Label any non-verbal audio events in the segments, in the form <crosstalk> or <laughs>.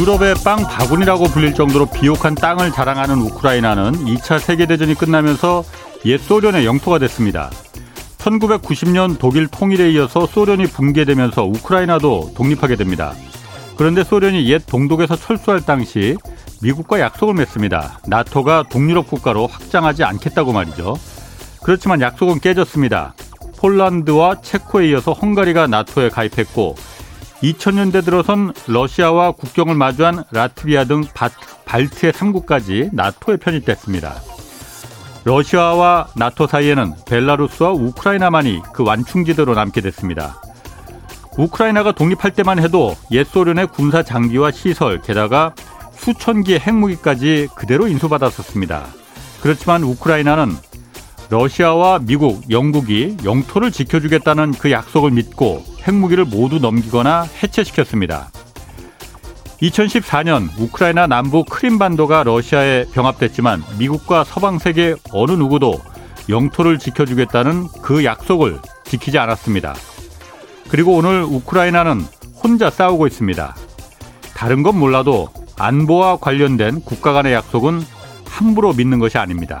유럽의 빵 바구니라고 불릴 정도로 비옥한 땅을 자랑하는 우크라이나는 2차 세계대전이 끝나면서 옛 소련의 영토가 됐습니다. 1990년 독일 통일에 이어서 소련이 붕괴되면서 우크라이나도 독립하게 됩니다. 그런데 소련이 옛 동독에서 철수할 당시 미국과 약속을 맺습니다. 나토가 동유럽 국가로 확장하지 않겠다고 말이죠. 그렇지만 약속은 깨졌습니다. 폴란드와 체코에 이어서 헝가리가 나토에 가입했고 2000년대 들어선 러시아와 국경을 마주한 라트비아 등 발트의 3국까지 나토에 편입됐습니다. 러시아와 나토 사이에는 벨라루스와 우크라이나만이 그 완충지대로 남게 됐습니다. 우크라이나가 독립할 때만 해도 옛 소련의 군사 장비와 시설, 게다가 수천 기의 핵무기까지 그대로 인수받았었습니다. 그렇지만 우크라이나는 러시아와 미국, 영국이 영토를 지켜주겠다는 그 약속을 믿고 핵무기를 모두 넘기거나 해체시켰습니다. 2014년 우크라이나 남부 크림반도가 러시아에 병합됐지만 미국과 서방 세계 어느 누구도 영토를 지켜주겠다는 그 약속을 지키지 않았습니다. 그리고 오늘 우크라이나는 혼자 싸우고 있습니다. 다른 건 몰라도 안보와 관련된 국가 간의 약속은 함부로 믿는 것이 아닙니다.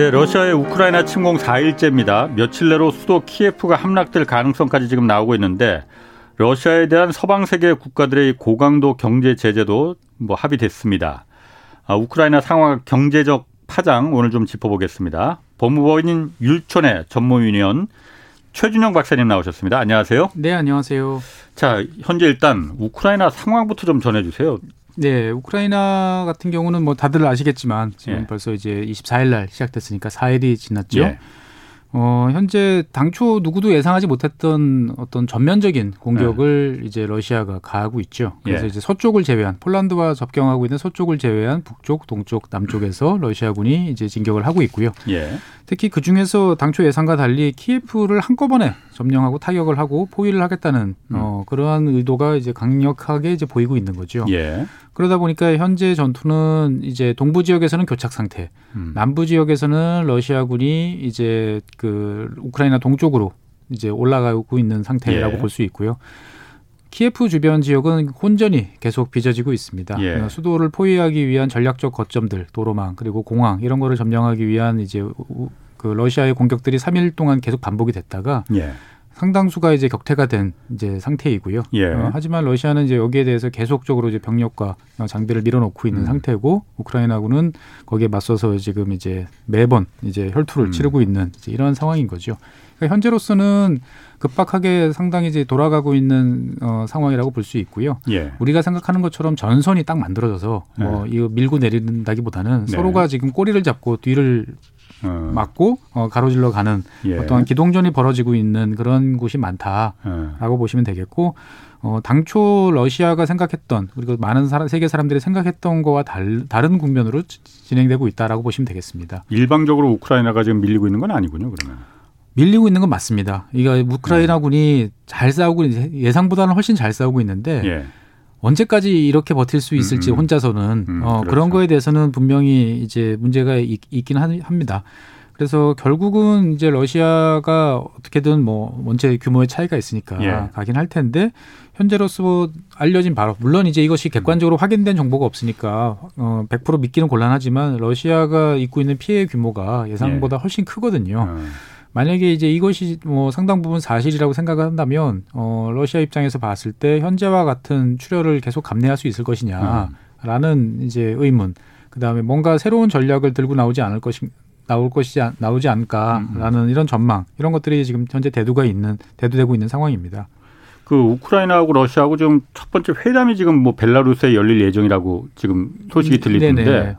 네, 러시아의 우크라이나 침공 4일째입니다. 며칠 내로 수도 키예프가 함락될 가능성까지 지금 나오고 있는데 러시아에 대한 서방 세계 국가들의 고강도 경제 제재도 뭐 합의됐습니다. 아, 우크라이나 상황 경제적 파장 오늘 좀 짚어보겠습니다. 법무법인 율촌의 전문위원 최준영 박사님 나오셨습니다. 안녕하세요. 네, 안녕하세요. 자, 현재 일단 우크라이나 상황부터 좀 전해주세요. 네, 우크라이나 같은 경우는 뭐 다들 아시겠지만 지금 예. 벌써 이제 24일 날 시작됐으니까 4일이 지났죠. 예. 어, 현재 당초 누구도 예상하지 못했던 어떤 전면적인 공격을 네. 이제 러시아가 가하고 있죠. 그래서 예. 이제 서쪽을 제외한 폴란드와 접경하고 있는 서쪽을 제외한 북쪽, 동쪽, 남쪽에서 러시아군이 이제 진격을 하고 있고요. 예. 특히 그 중에서 당초 예상과 달리 키예프를 한꺼번에 점령하고 타격을 하고 포위를 하겠다는 음. 어, 그러한 의도가 이제 강력하게 이제 보이고 있는 거죠. 예. 그러다 보니까 현재 전투는 이제 동부 지역에서는 교착 상태, 음. 남부 지역에서는 러시아군이 이제 그 우크라이나 동쪽으로 이제 올라가고 있는 상태라고 예. 볼수 있고요. 키예프 주변 지역은 혼전이 계속 빚어지고 있습니다. 예. 수도를 포위하기 위한 전략적 거점들, 도로망 그리고 공항 이런 거를 점령하기 위한 이제 그 러시아의 공격들이 3일 동안 계속 반복이 됐다가 예. 상당수가 이제 격퇴가 된 이제 상태이고요. 예. 어, 하지만 러시아는 이제 여기에 대해서 계속적으로 이제 병력과 장비를 밀어놓고 있는 음. 상태고 우크라이나군은 거기에 맞서서 지금 이제 매번 이제 혈투를 음. 치르고 있는 이제 이런 상황인 거죠. 그러니까 현재로서는 급박하게 상당히 이제 돌아가고 있는 어, 상황이라고 볼 수 있고요. 예. 우리가 생각하는 것처럼 전선이 딱 만들어져서 뭐 예. 이거 밀고 내린다기보다는 네. 서로가 지금 꼬리를 잡고 뒤를 어. 맞고 어, 가로질러 가는 예. 어떠한 기동전이 벌어지고 있는 그런 곳이 많다라고 예. 보시면 되겠고 어, 당초 러시아가 생각했던 그리고 많은 사람, 세계 사람들이 생각했던 거와 달, 다른 국면으로 진행되고 있다라고 보시면 되겠습니다. 일방적으로 우크라이나가 지금 밀리고 있는 건 아니군요, 그러면. 밀리고 있는 건 맞습니다. 이거 우크라이나군이 네. 잘 싸우고 예상보다는 훨씬 잘 싸우고 있는데 예. 언제까지 이렇게 버틸 수 있을지 음, 음. 혼자서는 음, 어, 그렇죠. 그런 거에 대해서는 분명히 이제 문제가 있, 긴 합니다. 그래서 결국은 이제 러시아가 어떻게든 뭐 원체 규모의 차이가 있으니까 예. 가긴 할 텐데 현재로서 알려진 바로 물론 이제 이것이 객관적으로 확인된 정보가 없으니까 어, 100% 믿기는 곤란하지만 러시아가 입고 있는 피해 규모가 예상보다 예. 훨씬 크거든요. 음. 만약에 이제 이것이 뭐 상당 부분 사실이라고 생각을 한다면 어 러시아 입장에서 봤을 때 현재와 같은 출혈을 계속 감내할 수 있을 것이냐라는 음. 이제 의문. 그다음에 뭔가 새로운 전략을 들고 나오지 않을 것이 나올 것이 나오지 않을까라는 음. 이런 전망 이런 것들이 지금 현재 대두가 있는 대두되고 있는 상황입니다. 그 우크라이나하고 러시아하고 지금 첫 번째 회담이 지금 뭐 벨라루스에 열릴 예정이라고 지금 소식이 음, 들리는데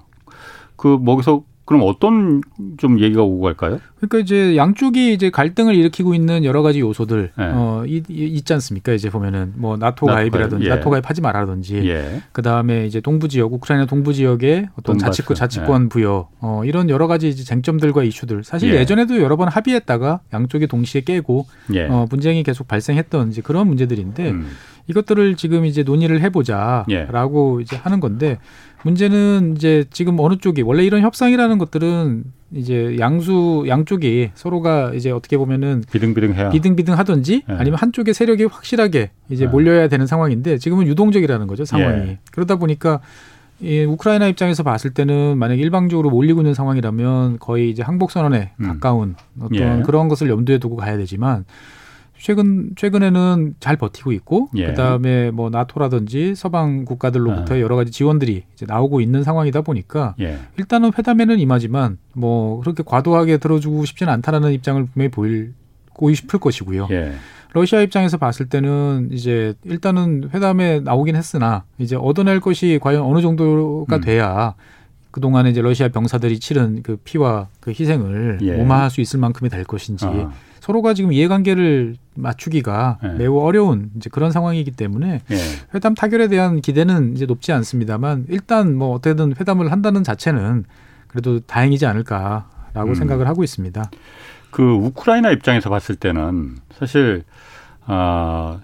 그 거기서 그럼 어떤 좀 얘기가 오고 갈까요? 그러니까 이제 양쪽이 이제 갈등을 일으키고 있는 여러 가지 요소들 네. 어 이, 이, 있지 않습니까? 이제 보면은 뭐 나토 가입이라든지 예. 나토 가입하지 말아라든지 예. 그다음에 이제 동부 지역 우크라이나 동부 지역의 어떤 돈바스. 자치권 자치권 예. 부여 어 이런 여러 가지 이제 쟁점들과 이슈들 사실 예. 전에도 여러 번 합의했다가 양쪽이 동시에 깨고 예. 어 분쟁이 계속 발생했던 이제 그런 문제들인데 음. 이것들을 지금 이제 논의를 해보자라고 예. 이제 하는 건데 문제는 이제 지금 어느 쪽이 원래 이런 협상이라는 것들은 이제 양수 양쪽이 서로가 이제 어떻게 보면은 비등비등해야 비등비등 하든지 네. 아니면 한쪽의 세력이 확실하게 이제 네. 몰려야 되는 상황인데 지금은 유동적이라는 거죠 상황이 예. 그러다 보니까 이 우크라이나 입장에서 봤을 때는 만약 일방적으로 몰리고 있는 상황이라면 거의 이제 항복 선언에 음. 가까운 어떤 예. 그런 것을 염두에 두고 가야 되지만 최근 최근에는 잘 버티고 있고 예. 그다음에 뭐 나토라든지 서방 국가들로부터 아. 여러 가지 지원들이 이제 나오고 있는 상황이다 보니까 예. 일단은 회담에는 임하지만 뭐 그렇게 과도하게 들어주고 싶지는 않다라는 입장을 분명히 보이고 싶을 것이고요. 예. 러시아 입장에서 봤을 때는 이제 일단은 회담에 나오긴 했으나 이제 얻어낼 것이 과연 어느 정도가 음. 돼야 그동안에 이제 러시아 병사들이 치른 그 피와 그 희생을 예. 무마할 수 있을 만큼이 될 것인지 어. 서로가 지금 이해관계를 맞추기가 네. 매우 어려운 이제 그런 상황이기 때문에 네. 회담 타결에 대한 기대는 이제 높지 않습니다만 일단 뭐 어떻게든 회담을 한다는 자체는 그래도 다행이지 않을까라고 음. 생각을 하고 있습니다. 그 우크라이나 입장에서 봤을 때는 사실 아,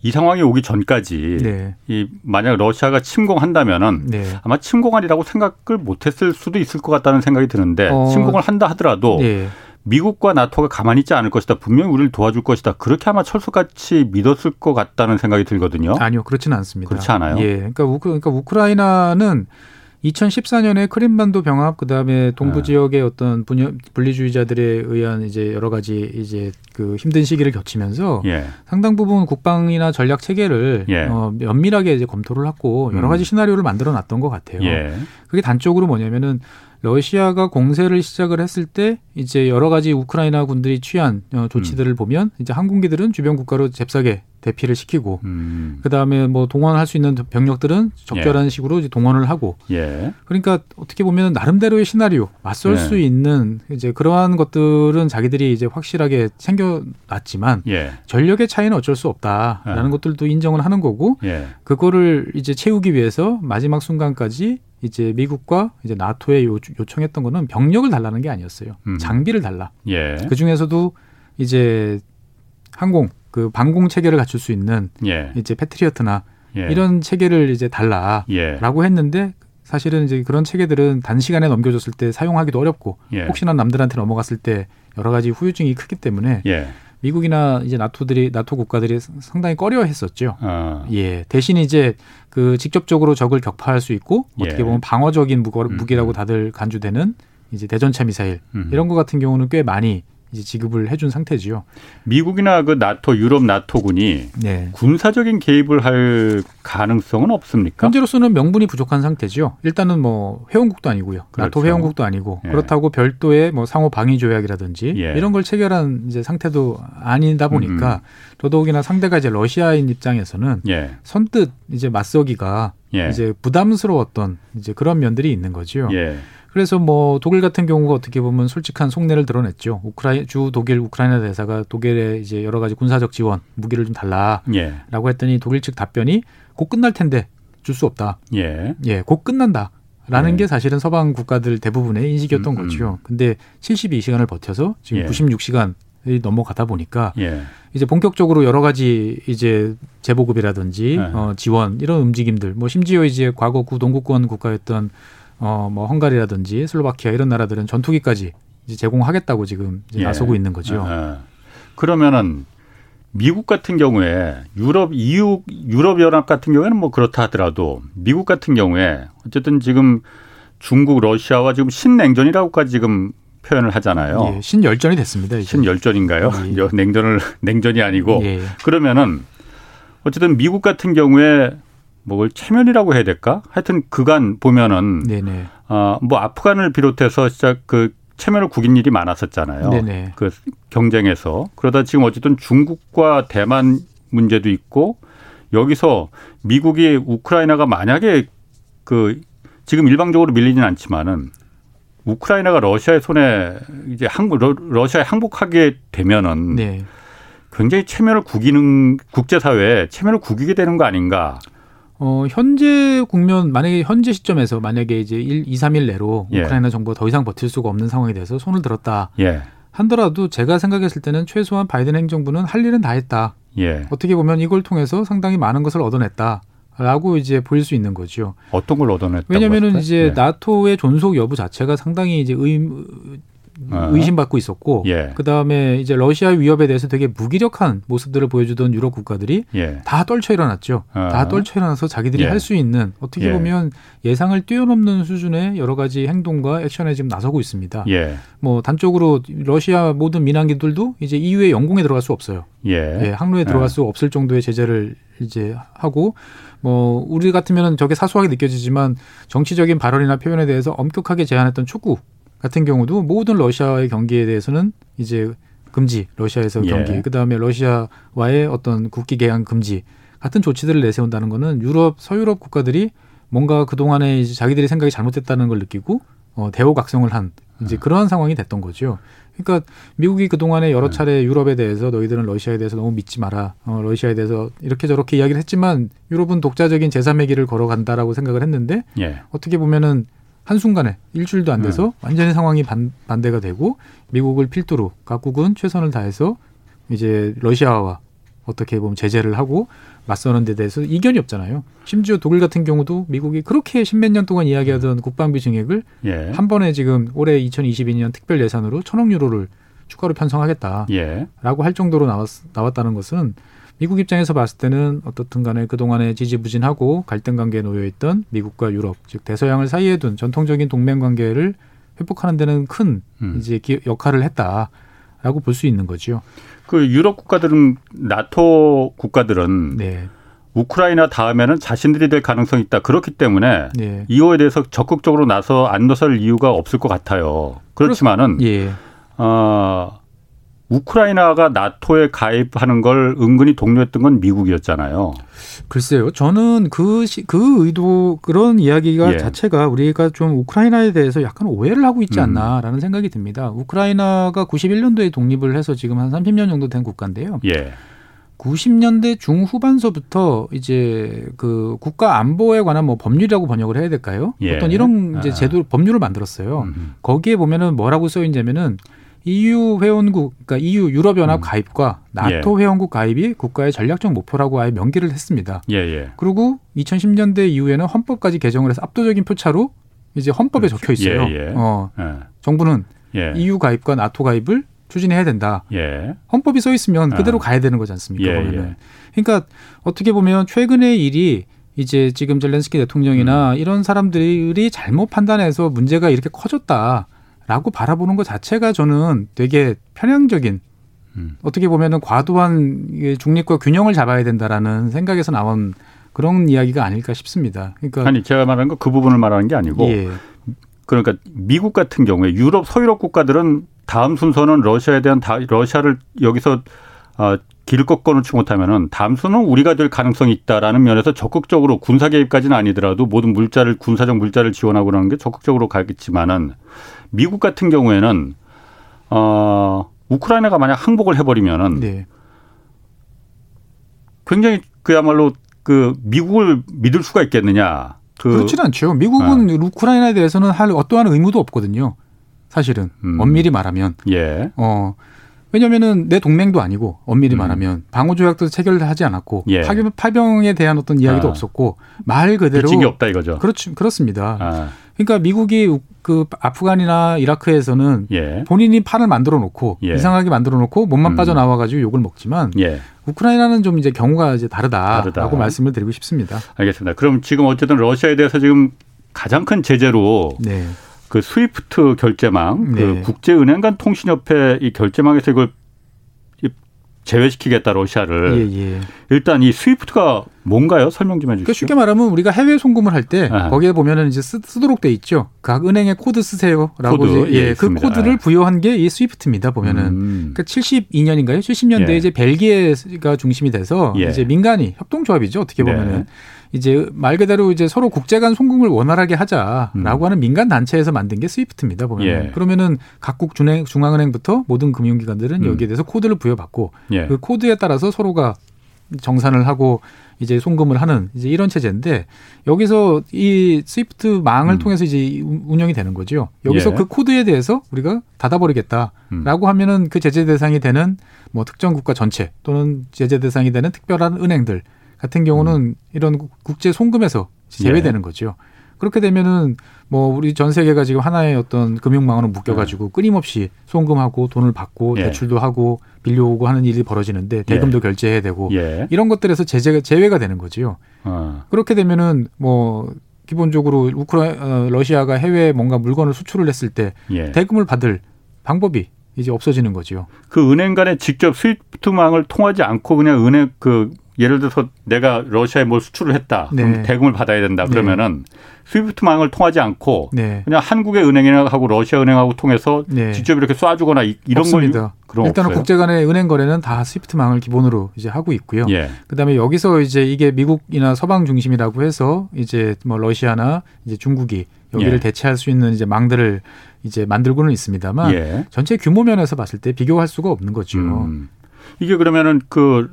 이 상황이 오기 전까지 네. 이 만약 러시아가 침공한다면은 네. 아마 침공하리라고 생각을 못했을 수도 있을 것 같다는 생각이 드는데 어, 침공을 한다 하더라도 네. 미국과 나토가 가만히 있지 않을 것이다. 분명히 우리를 도와줄 것이다. 그렇게 아마 철수같이 믿었을 것 같다는 생각이 들거든요. 아니요, 그렇지는 않습니다. 그렇지 않아요. 예, 그러니까, 우크, 그러니까 우크라이나는 2014년에 크림반도 병합 그다음에 동부 네. 지역의 어떤 분리주의자들에 의한 이제 여러 가지 이제 그 힘든 시기를 겪으면서 예. 상당 부분 국방이나 전략 체계를 예. 어, 면밀하게 이제 검토를 하고 여러 가지 음. 시나리오를 만들어 놨던 것 같아요. 예. 그게 단적으로 뭐냐면은 러시아가 공세를 시작을 했을 때 이제 여러 가지 우크라이나 군들이 취한 어, 조치들을 음. 보면 이제 항공기들은 주변 국가로 잽싸게 대피를 시키고 음. 그다음에 뭐 동원할 수 있는 병력들은 적절한 예. 식으로 이제 동원을 하고 예. 그러니까 어떻게 보면 나름대로의 시나리오 맞설 예. 수 있는 이제 그러한 것들은 자기들이 이제 확실하게 챙겨놨지만 예. 전력의 차이는 어쩔 수 없다라는 예. 것들도 인정을 하는 거고 예. 그거를 이제 채우기 위해서 마지막 순간까지 이제 미국과 이제 나토에 요, 청했던 거는 병력을 달라는 게 아니었어요. 음. 장비를 달라. 예. 그 중에서도 이제 항공 그 방공 체계를 갖출 수 있는 예. 이제 패트리어트나 예. 이런 체계를 이제 달라라고 예. 했는데 사실은 이제 그런 체계들은 단시간에 넘겨줬을 때 사용하기도 어렵고 예. 혹시나 남들한테 넘어갔을 때 여러 가지 후유증이 크기 때문에 예. 미국이나 이제 나토들이 나토 국가들이 상당히 꺼려했었죠. 어. 예. 대신 이제 그 직접적으로 적을 격파할 수 있고 예. 어떻게 보면 방어적인 무기라고 음. 다들 간주되는 이제 대전차 미사일 음. 이런 것 같은 경우는 꽤 많이 이제 지급을 해준 상태지요. 미국이나 그 나토 유럽 나토군이 네. 군사적인 개입을 할 가능성은 없습니까? 현재로서는 명분이 부족한 상태지요. 일단은 뭐 회원국도 아니고요. 그렇죠. 나토 회원국도 아니고 예. 그렇다고 별도의 뭐 상호 방위 조약이라든지 예. 이런 걸 체결한 이제 상태도 아니다 보니까 음. 더더욱이나 상대가 이제 러시아인 입장에서는 예. 선뜻 이제 맞서기가 예. 이제 부담스러웠던 이제 그런 면들이 있는 거죠. 예. 그래서 뭐 독일 같은 경우가 어떻게 보면 솔직한 속내를 드러냈죠. 우크라이 주 독일 우크라이나 대사가 독일의 이제 여러 가지 군사적 지원 무기를 좀 달라라고 예. 했더니 독일 측 답변이 곧 끝날 텐데 줄 수 없다. 예. 예, 곧 끝난다. 라는 예. 게 사실은 서방 국가들 대부분의 인식이었던 음, 음. 거죠. 근데 72시간을 버텨서 지금 예. 96시간 이 넘어가다 보니까 예. 이제 본격적으로 여러 가지 이제 재보급이라든지 예. 어, 지원 이런 움직임들 뭐 심지어 이제 과거 구 동구권 국가였던 어, 뭐 헝가리라든지 슬로바키아 이런 나라들은 전투기까지 이제 제공하겠다고 지금 이제 예. 나서고 있는 거죠. 예. 그러면은 미국 같은 경우에 유럽 EU 유럽 연합 같은 경우에는 뭐 그렇다 하더라도 미국 같은 경우에 어쨌든 지금 중국 러시아와 지금 신냉전이라고까지 지금 표현을 하잖아요. 예, 신열전이 됐습니다. 이제. 신열전인가요? 예. <laughs> 냉전을 냉전이 아니고 예. 그러면은 어쨌든 미국 같은 경우에 뭐 체면이라고 해야 될까? 하여튼 그간 보면은 네네. 어 뭐 아프간을 비롯해서 진짜 그 체면을 구긴 일이 많았었잖아요. 네네. 그 경쟁에서 그러다 지금 어쨌든 중국과 대만 문제도 있고 여기서 미국이 우크라이나가 만약에 그 지금 일방적으로 밀리진 않지만은 우크라이나가 러시아의 손에 이제 항복 러시아에 항복하게 되면은 네. 굉장히 체면을 구기는 국제사회에 체면을 구기게 되는 거 아닌가? 어, 현재 국면, 만약에 현재 시점에서 만약에 이제 1, 2, 3일 내로 예. 우크라이나 정부가 더 이상 버틸 수가 없는 상황에 대해서 손을 들었다. 예. 한더라도 제가 생각했을 때는 최소한 바이든 행정부는 할 일은 다 했다. 예. 어떻게 보면 이걸 통해서 상당히 많은 것을 얻어냈다. 라고 이제 보일 수 있는 거죠. 어떤 걸 얻어냈다? 왜냐면은 이제 네. 나토의 존속 여부 자체가 상당히 이제 의, 어. 의심받고 있었고 예. 그다음에 이제 러시아 위협에 대해서 되게 무기력한 모습들을 보여주던 유럽 국가들이 예. 다 떨쳐 일어났죠. 어. 다 떨쳐 일어나서 자기들이 예. 할수 있는 어떻게 예. 보면 예상을 뛰어넘는 수준의 여러 가지 행동과 액션에 지금 나서고 있습니다. 예. 뭐 단적으로 러시아 모든 민항기들도 이제 EU의 영공에 들어갈 수 없어요. 예. 예 항로에 들어갈 수 없을 정도의 제재를 이제 하고 뭐 우리 같으면 저게 사소하게 느껴지지만 정치적인 발언이나 표현에 대해서 엄격하게 제한했던 축구 같은 경우도 모든 러시아의 경기에 대해서는 이제 금지, 러시아에서 예. 경기, 그 다음에 러시아와의 어떤 국기 개항 금지 같은 조치들을 내세운다는 거는 유럽, 서유럽 국가들이 뭔가 그동안에 이제 자기들이 생각이 잘못됐다는 걸 느끼고 어, 대호각성을 한 이제 음. 그러한 상황이 됐던 거죠. 그러니까 미국이 그동안에 여러 음. 차례 유럽에 대해서 너희들은 러시아에 대해서 너무 믿지 마라. 어, 러시아에 대해서 이렇게 저렇게 이야기를 했지만 유럽은 독자적인 제3의 길을 걸어간다라고 생각을 했는데 예. 어떻게 보면은 한순간에 일주일도 안 돼서 음. 완전히 상황이 반, 반대가 되고 미국을 필두로 각국은 최선을 다해서 이제 러시아와 어떻게 보면 제재를 하고 맞서는 데 대해서 이견이 없잖아요. 심지어 독일 같은 경우도 미국이 그렇게 십몇 년 동안 이야기하던 음. 국방비 증액을 예. 한 번에 지금 올해 2022년 특별 예산으로 천억 유로를 추가로 편성하겠다라고 예. 할 정도로 나왔, 나왔다는 것은 미국 입장에서 봤을 때는 어떻든 간에 그동안에 지지부진하고 갈등 관계에 놓여 있던 미국과 유럽, 즉 대서양을 사이에 둔 전통적인 동맹 관계를 회복하는 데는 큰 음. 이제 역할을 했다라고 볼 수 있는 거죠. 그 유럽 국가들은 나토 국가들은 네. 우크라이나 다음에는 자신들이 될 가능성이 있다. 그렇기 때문에 네. 이거에 대해서 적극적으로 나서 안 나설 이유가 없을 것 같아요. 그렇지만은 예. 어, 우크라이나가 나토에 가입하는 걸 은근히 독려했던 건 미국이었잖아요. 글쎄요. 저는 그, 시, 그 의도, 그런 이야기가 예. 자체가 우리가 좀 우크라이나에 대해서 약간 오해를 하고 있지 음. 않나라는 음. 생각이 듭니다. 우크라이나가 91년도에 독립을 해서 지금 한 30년 정도 된 국가인데요. 예. 90년대 중후반서부터 이제 그 국가 안보에 관한 뭐 법률이라고 번역을 해야 될까요? 예. 어떤 이런 이제 아. 제도 법률을 만들었어요. 음. 거기에 보면은 뭐라고 써 있냐면은 EU 회원국, 그러니까 EU 유럽연합 음. 가입과 나토 예. 회원국 가입이 국가의 전략적 목표라고 아예 명기를 했습니다. 예, 예. 그리고 2010년대 이후에는 헌법까지 개정을 해서 압도적인 표차로 이제 헌법에 그렇죠. 적혀 있어요. 예, 예. 어, 예. 정부는 EU 가입과 나토 가입을 추진해야 된다. 헌법이 써 있으면 그대로 아. 가야 되는 거지 않습니까? 그러면. 그러니까 어떻게 보면 최근의 일이 이제 지금 젤렌스키 대통령이나 음. 이런 사람들이 잘못 판단해서 문제가 이렇게 커졌다. 라고 바라보는 것 자체가 저는 되게 편향적인 음. 어떻게 보면은 과도한 중립과 균형을 잡아야 된다라는 생각에서 나온 그런 이야기가 아닐까 싶습니다. 그러니까 아니 제가 말하는 거 그 부분을 말하는 게 아니고 예. 그러니까 미국 같은 경우에 유럽 서유럽 국가들은 다음 순서는 러시아에 대한 다 러시아를 여기서 어, 길을 꺾어 놓지 못하면은 다음 순은 우리가 될 가능성이 있다라는 면에서 적극적으로 군사 개입까지는 아니더라도 모든 물자를 군사적 물자를 지원하고 그러는 게 적극적으로 가겠지만은 미국 같은 경우에는 어 우크라이나가 만약 항복을 해버리면은 네. 굉장히 그야말로 그 미국을 믿을 수가 있겠느냐. 그 그렇지는 않죠. 미국은 어. 우크라이나에 대해서는 할 어떠한 의무도 없거든요. 사실은 음. 엄밀히 말하면. 예. 어. 왜냐면은 내 동맹도 아니고 엄밀히 음. 말하면 방어 조약도 체결하지 않았고 예. 파병, 파병에 대한 어떤 이야기도 아. 없었고 말 그대로 이 없다 이거죠. 그렇죠. 그렇습니다. 아. 그러니까 미국이 그 아프간이나 이라크에서는 예. 본인이 판을 만들어 놓고 예. 이상하게 만들어 놓고 몸만 음. 빠져나와 가지고 욕을 먹지만 예. 우크라이나는 좀 이제 경우가 이제 다르다라고 다르다. 말씀을 드리고 싶습니다. 알겠습니다. 그럼 지금 어쨌든 러시아에 대해서 지금 가장 큰 제재로 네. 그 스위프트 결제망, 그 네. 그 국제은행 간 통신협회 이 결제망에서 이걸 제외시키겠다 러시아를. 예, 예. 일단 이 스위프트가 뭔가요? 설명 좀 해주시죠. 그러니까 쉽게 말하면 우리가 해외 송금을 할때 아. 거기에 보면은 이제 쓰, 도록 돼 있죠. 각 은행의 코드 쓰세요라고 코드, 이제 예, 그 코드를 부여한 게 이 스위프트입니다. 보면은 음. 그러니까 72년인가요? 70년대에 예. 이제 벨기에가 중심이 돼서 예. 이제 민간이 협동조합이죠. 어떻게 네. 보면은 이제 말 그대로 이제 서로 국제 간 송금을 원활하게 하자라고 음. 하는 민간 단체에서 만든 게 스위프트입니다. 보면 예. 그러면은 각국 중앙, 중앙은행부터 모든 금융기관들은 음. 여기에 대해서 코드를 부여받고 예. 그 코드에 따라서 서로가 정산을 하고 이제 송금을 하는 이제 이런 체제인데 여기서 이 스위프트 망을 음. 통해서 이제 운영이 되는 거죠. 여기서 예. 그 코드에 대해서 우리가 닫아버리겠다라고 음. 하면은 그 제재 대상이 되는 뭐 특정 국가 전체 또는 제재 대상이 되는 특별한 은행들 같은 경우는 음. 이런 국제 송금에서 제외되는 예. 거죠. 그렇게 되면은 뭐 우리 전 세계가 지금 하나의 어떤 금융망으로 묶여가지고 네. 끊임없이 송금하고 돈을 받고 예. 대출도 하고 빌려오고 하는 일이 벌어지는데 대금도 예. 결제해야 되고 예. 이런 것들에서 제재가 제외가 되는 거지요. 어. 그렇게 되면은 뭐 기본적으로 우크라 어, 러시아가 해외에 뭔가 물건을 수출을 했을 때 예. 대금을 받을 방법이 이제 없어지는 거지요. 그 은행 간에 직접 스위프트망을 통하지 않고 그냥 은행 그 예를 들어서 내가 러시아에 뭘 수출을 했다. 네. 그럼 대금을 받아야 된다. 네. 그러면은 네. 스위프트망을 통하지 않고 네. 그냥 한국의 은행하고 러시아 은행하고 통해서 네. 직접 이렇게 쏴주거나 이런 없습니다. 걸 일단은 국제 간의 은행 거래는 다 스위프트망을 기본으로 이제 하고 있고요. 예. 그다음에 여기서 이제 이게 미국이나 서방 중심이라고 해서 이제 뭐 러시아나 이제 중국이 여기를 예. 대체할 수 있는 이제 망들을 이제 만들고는 있습니다만 예. 전체 규모 면에서 봤을 때 비교할 수가 없는 거죠. 음. 이게 그러면은 그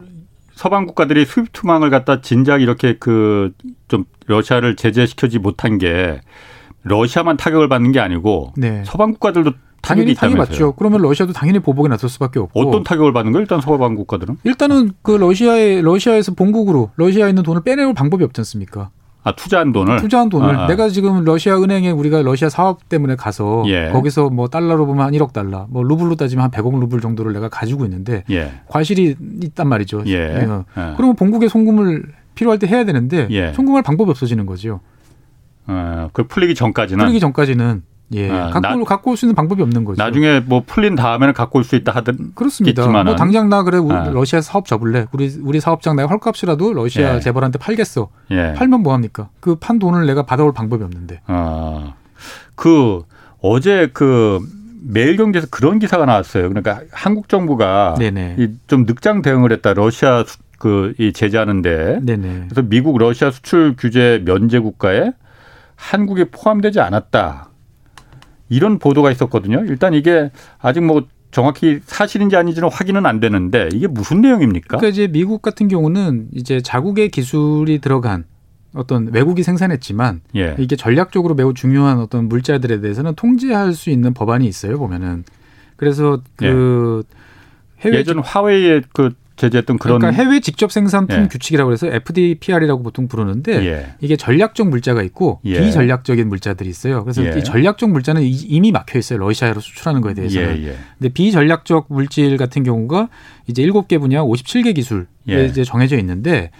서방 국가들이 스위프트망을 갖다 진작 이렇게 그 좀 러시아를 제재시켜지 못한 게 러시아만 타격을 받는 게 아니고 네. 서방 국가들도 당연히 타격이 맞죠. 그러면 러시아도 당연히 보복에 나설 수밖에 없고. 어떤 타격을 받는 거예요? 일단 서방 국가들은? 일단은 그 러시아에 러시아에서 본국으로 러시아에 있는 돈을 빼내올 방법이 없지 않습니까? 아 투자한 돈을 투자한 돈을 아, 아. 내가 지금 러시아 은행에 우리가 러시아 사업 때문에 가서 예. 거기서 뭐 달러로 보면 한 1억 달러, 뭐 루블로 따지면 한 100억 루블 정도를 내가 가지고 있는데 예. 과실이 있단 말이죠. 예. 예. 예. 그러면 본국에 송금을 필요할 때 해야 되는데 예. 송금할 방법이 없어지는 거죠. 어, 그 풀리기 전까지는 풀리기 전까지는 예, 아, 갖고, 나, 갖고 올 수 있는 방법이 없는 거죠. 나중에 뭐 풀린 다음에는 갖고 올 수 있다 하든 그렇습니다. 뭐 당장 나 그래 아. 러시아 사업 접을래. 우리 우리 사업장 내가 헐값이라도 러시아 예. 재벌한테 팔겠어. 예. 팔면 뭐 합니까? 그 판 돈을 내가 받아올 방법이 없는데. 아, 그 어제 그 매일경제에서 그런 기사가 나왔어요. 그러니까 한국 정부가 좀 늑장 대응을 했다. 러시아 그이 제재하는데. 네네. 그래서 미국 러시아 수출 규제 면제 국가에 한국이 포함되지 않았다. 이런 보도가 있었거든요. 일단 이게 아직 뭐 정확히 사실인지 아닌지는 확인은 안 되는데 이게 무슨 내용입니까? 그러니까 이제 미국 같은 경우는 이제 자국의 기술이 들어간 어떤 외국이 생산했지만 예. 이게 전략적으로 매우 중요한 어떤 물자들에 대해서는 통제할 수 있는 법안이 있어요 보면은 그래서 그 예. 해외 예전 화웨이의 그 제재했던 그런 그러니까 해외 직접 생산품 예. 규칙이라고 해서 FDPR이라고 보통 부르는데 예. 이게 전략적 물자가 있고 예. 비전략적인 물자들이 있어요. 그래서 예. 이 전략적 물자는 이미 막혀 있어요. 러시아로 수출하는 거에 대해서는. 예, 예. 근데 비전략적 물질 같은 경우가 이제 일곱 개 분야 57개 기술에 이제 정해져 있는데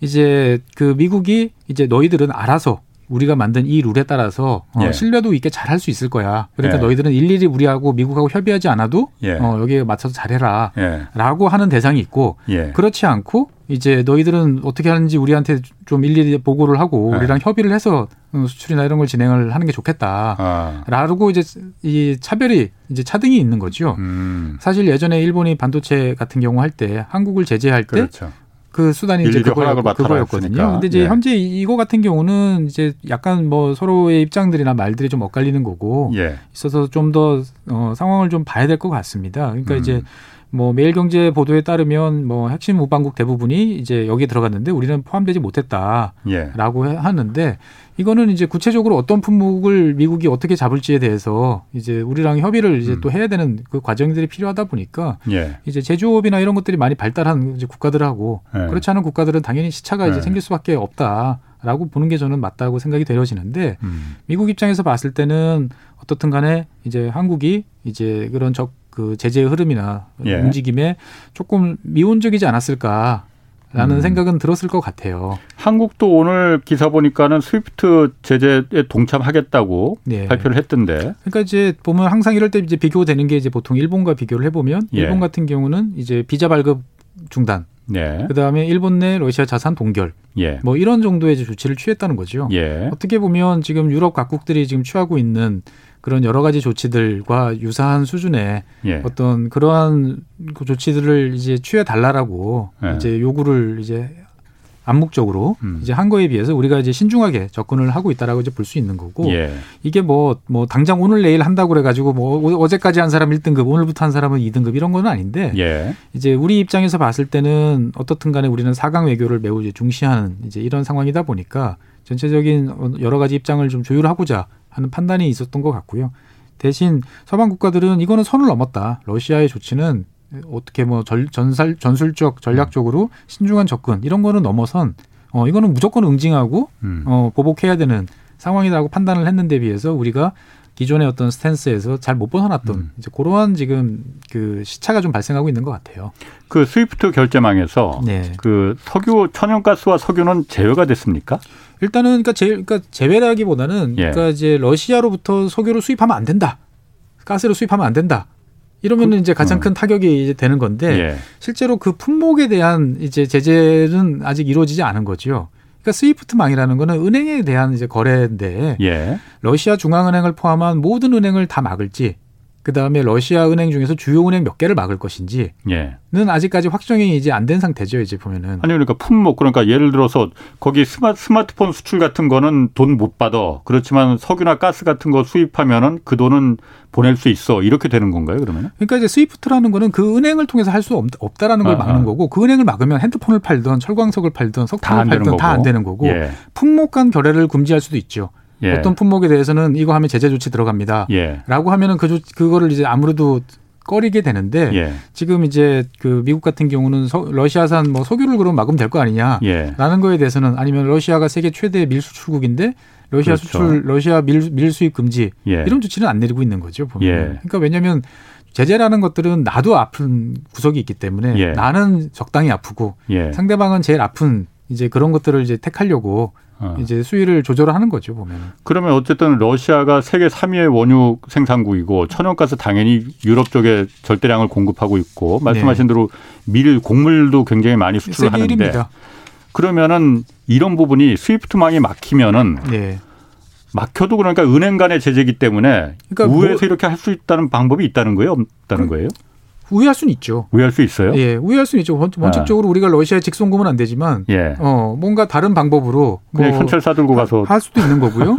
이제 그 미국이 이제 너희들은 알아서 우리가 만든 이 룰에 따라서 어, 예. 신뢰도 있게 잘 할 수 있을 거야. 그러니까 예. 너희들은 일일이 우리하고 미국하고 협의하지 않아도 예. 어, 여기에 맞춰서 잘해라. 예. 라고 하는 대상이 있고 예. 그렇지 않고 이제 너희들은 어떻게 하는지 우리한테 좀 일일이 보고를 하고 예. 우리랑 협의를 해서 어, 수출이나 이런 걸 진행을 하는 게 좋겠다. 아. 라고 이제 이 차별이 이제 차등이 있는 거죠. 음. 사실 예전에 일본이 반도체 같은 경우 할 때 한국을 제재할 때 그렇죠. 그 수단이 이제 그거였, 그거였거든요. 근데 이제 예. 현재 이거 같은 경우는 이제 약간 뭐 서로의 입장들이나 말들이 좀 엇갈리는 거고 예. 있어서 좀 더 어, 상황을 좀 봐야 될 것 같습니다. 그러니까 음. 이제 뭐 매일경제 보도에 따르면 뭐 핵심 우방국 대부분이 이제 여기에 들어갔는데 우리는 포함되지 못했다라고 예. 하는데 이거는 이제 구체적으로 어떤 품목을 미국이 어떻게 잡을지에 대해서 이제 우리랑 협의를 이제 음. 또 해야 되는 그 과정들이 필요하다 보니까 예. 이제 제조업이나 이런 것들이 많이 발달한 이제 국가들하고 예. 그렇지 않은 국가들은 당연히 시차가 이제 예. 생길 수밖에 없다. 라고 보는 게 저는 맞다고 생각이 되어지는데 음. 미국 입장에서 봤을 때는 어떻든 간에 이제 한국이 이제 그런 적 그 제재의 흐름이나 예. 움직임에 조금 미온적이지 않았을까. 라는 음. 생각은 들었을 것 같아요. 한국도 오늘 기사 보니까는 스위프트 제재에 동참하겠다고 네. 발표를 했던데. 그러니까 이제 보면 항상 이럴 때 이제 비교되는 게 이제 보통 일본과 비교를 해보면 예. 일본 같은 경우는 이제 비자 발급 중단 네. 그다음에 일본 내 러시아 자산 동결. 예. 뭐 이런 정도의 조치를 취했다는 거죠. 예. 어떻게 보면 지금 유럽 각국들이 지금 취하고 있는 그런 여러 가지 조치들과 유사한 수준의 예. 어떤 그러한 그 조치들을 이제 취해 달라라고 예. 이제 요구를 이제 암묵적으로 음. 이제 한 거에 비해서 우리가 이제 신중하게 접근을 하고 있다라고 이제 볼 수 있는 거고 예. 이게 뭐뭐 뭐 당장 오늘 내일 한다고 그래 가지고 뭐 어제까지 한 사람 1등급 오늘부터 한 사람은 2등급 이런 건 아닌데 예. 이제 우리 입장에서 봤을 때는 어떻든 간에 우리는 사강 외교를 매우 이제 중시하는 이제 이런 상황이다 보니까 전체적인 여러 가지 입장을 좀 조율하고자 하는 판단이 있었던 것 같고요. 대신 서방 국가들은 이거는 선을 넘었다. 러시아의 조치는 어떻게 뭐 전, 전살 전술적 전략적으로 신중한 접근 이런 거는 넘어선 어 이거는 무조건 응징하고 음. 어 보복해야 되는 상황이라고 판단을 했는데 비해서 우리가 기존의 어떤 스탠스에서 잘 못 벗어났던 음. 이제 그러한 지금 그 시차가 좀 발생하고 있는 것 같아요. 그 스위프트 결제망에서 네. 그 석유 천연가스와 석유는 제외가 됐습니까? 일단은 그러니까 제 그러니까 제외라기보다는 예. 그러니까 이제 러시아로부터 석유를 수입하면 안 된다. 가스를 수입하면 안 된다. 이러면 그, 이제 가장 어. 큰 타격이 이제 되는 건데 예. 실제로 그 품목에 대한 이제 제재는 아직 이루어지지 않은 거죠. 그러니까 스위프트망이라는 거는 은행에 대한 이제 거래인데 예. 러시아 중앙은행을 포함한 모든 은행을 다 막을지 그 다음에 러시아 은행 중에서 주요 은행 몇 개를 막을 것인지는 예. 아직까지 확정이 이제 안 된 상태죠. 이제 보면은. 아니 그러니까 품목 그러니까 예를 들어서 거기 스마, 스마트폰 수출 같은 거는 돈 못 받아. 그렇지만 석유나 가스 같은 거 수입하면은 그 돈은 보낼 수 있어. 이렇게 되는 건가요, 그러면? 그러니까 이제 스위프트라는 거는 그 은행을 통해서 할 수 없다라는 걸 아, 막는 거고 그 은행을 막으면 핸드폰을 팔든 철광석을 팔든 석탄을 팔든 다안 되는 거고 예. 품목 간 거래를 금지할 수도 있죠. 예. 어떤 품목에 대해서는 이거 하면 제재 조치 들어갑니다. 예. 라고 하면은 그 조, 그거를 이제 아무래도 꺼리게 되는데 예. 지금 이제 그 미국 같은 경우는 서, 러시아산 뭐 석유를 그럼 막으면 될 거 아니냐라는 예. 거에 대해서는 아니면 러시아가 세계 최대 밀수출국인데 러시아 그렇죠. 수출 러시아 밀, 밀 수입 금지 예. 이런 조치는 안 내리고 있는 거죠 보면. 예. 그러니까 왜냐하면 제재라는 것들은 나도 아픈 구석이 있기 때문에 예. 나는 적당히 아프고 상대방은 제일 아픈 이제 그런 것들을 이제 택하려고 어. 이제 수위를 조절하는 거죠 보면. 그러면 어쨌든 러시아가 세계 3위의 원유 생산국이고 천연가스 당연히 유럽 쪽에 절대량을 공급하고 있고 말씀하신 네. 대로 밀 곡물도 굉장히 많이 수출을 하는데 1위입니다. 그러면은 이런 부분이 스위프트망이 막히면은 네. 막혀도 그러니까 은행 간의 제재기 때문에 그러니까 우회해서 뭐, 이렇게 할 수 있다는 방법이 있다는 거예요, 없다는 그, 거예요? 우회할 수는 있죠. 우회할 수 있어요? 예, 우회할 수는 있죠. 원칙적으로 아. 우리가 러시아에 직송금은 안 되지만, 예. 어, 뭔가 다른 방법으로 뭐 현찰 사들고 가서 할 수도 있는 거고요.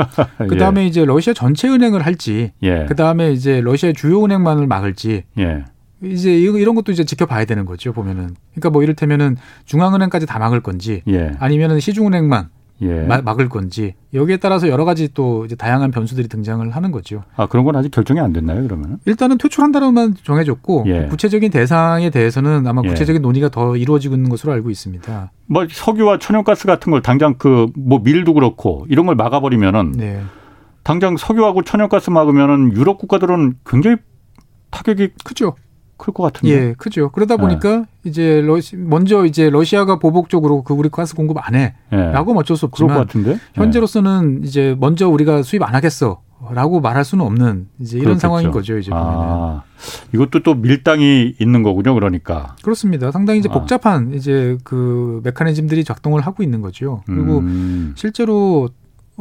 그 <laughs> 다음에 예. 이제 러시아 전체 은행을 할지, 예. 그 다음에 이제 러시아 주요 은행만을 막을지, 예. 이제 이런 것도 이제 지켜봐야 되는 거죠 보면은. 그러니까 뭐 이를테면은 중앙은행까지 다 막을 건지, 예. 아니면은 시중은행만 예. 막을 건지 여기에 따라서 여러 가지 또 다양한 변수들이 등장을 하는 거죠. 아 그런 건 아직 결정이 안 됐나요? 그러면 일단은 퇴출한다로만 정해졌고 예. 구체적인 대상에 대해서는 아마 예. 구체적인 예. 논의가 더 이루어지고 있는 것으로 알고 있습니다. 뭐 석유와 천연가스 같은 걸 당장 그 뭐 밀도 그렇고 이런 걸 막아버리면은 네. 당장 석유하고 천연가스 막으면은 유럽 국가들은 굉장히 타격이 크죠. 클 것 같은데. 예, 크죠. 그러다 네. 보니까 네. 이제 러시 먼저 이제 러시아가 보복적으로 그 우리 가스 공급 안 해라고 네. 어쩔 수 없지만 것 같은데? 현재로서는 이제 먼저 우리가 수입 안 하겠어. 라고 말할 수는 없는 이제 이런 그렇겠죠. 상황인 거죠, 이제 보면은. 아, 이것도 또 밀당이 있는 거군요, 그러니까. 그렇습니다. 상당히 이제 아. 복잡한 이제 그 메커니즘들이 작동을 하고 있는 거죠. 그리고 음. 실제로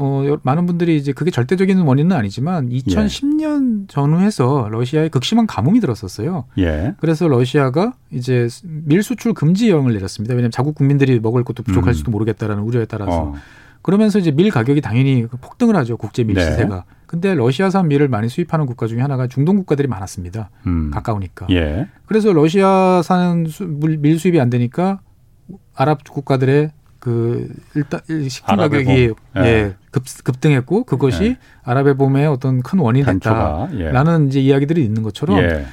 어, 많은 분들이 이제 그게 절대적인 원인은 아니지만 2010년 예. 전후해서 러시아에 극심한 가뭄이 들었었어요. 예. 그래서 러시아가 이제 밀 수출 금지령을 내렸습니다. 왜냐하면 자국 국민들이 먹을 것도 부족할지도 음. 모르겠다라는 우려에 따라서. 어. 그러면서 이제 밀 가격이 당연히 폭등을 하죠. 국제 밀 네. 시세가. 근데 러시아산 밀을 많이 수입하는 국가 중에 하나가 중동 국가들이 많았습니다. 음. 가까우니까. 예. 그래서 러시아산 밀 수입이 안 되니까 아랍 국가들의 그 일단 식품 가격이 예. 예. 급, 급등했고 그것이 예. 아랍의 봄의 어떤 큰 원인이 됐다라는 예. 이제 이야기들이 있는 것처럼 예.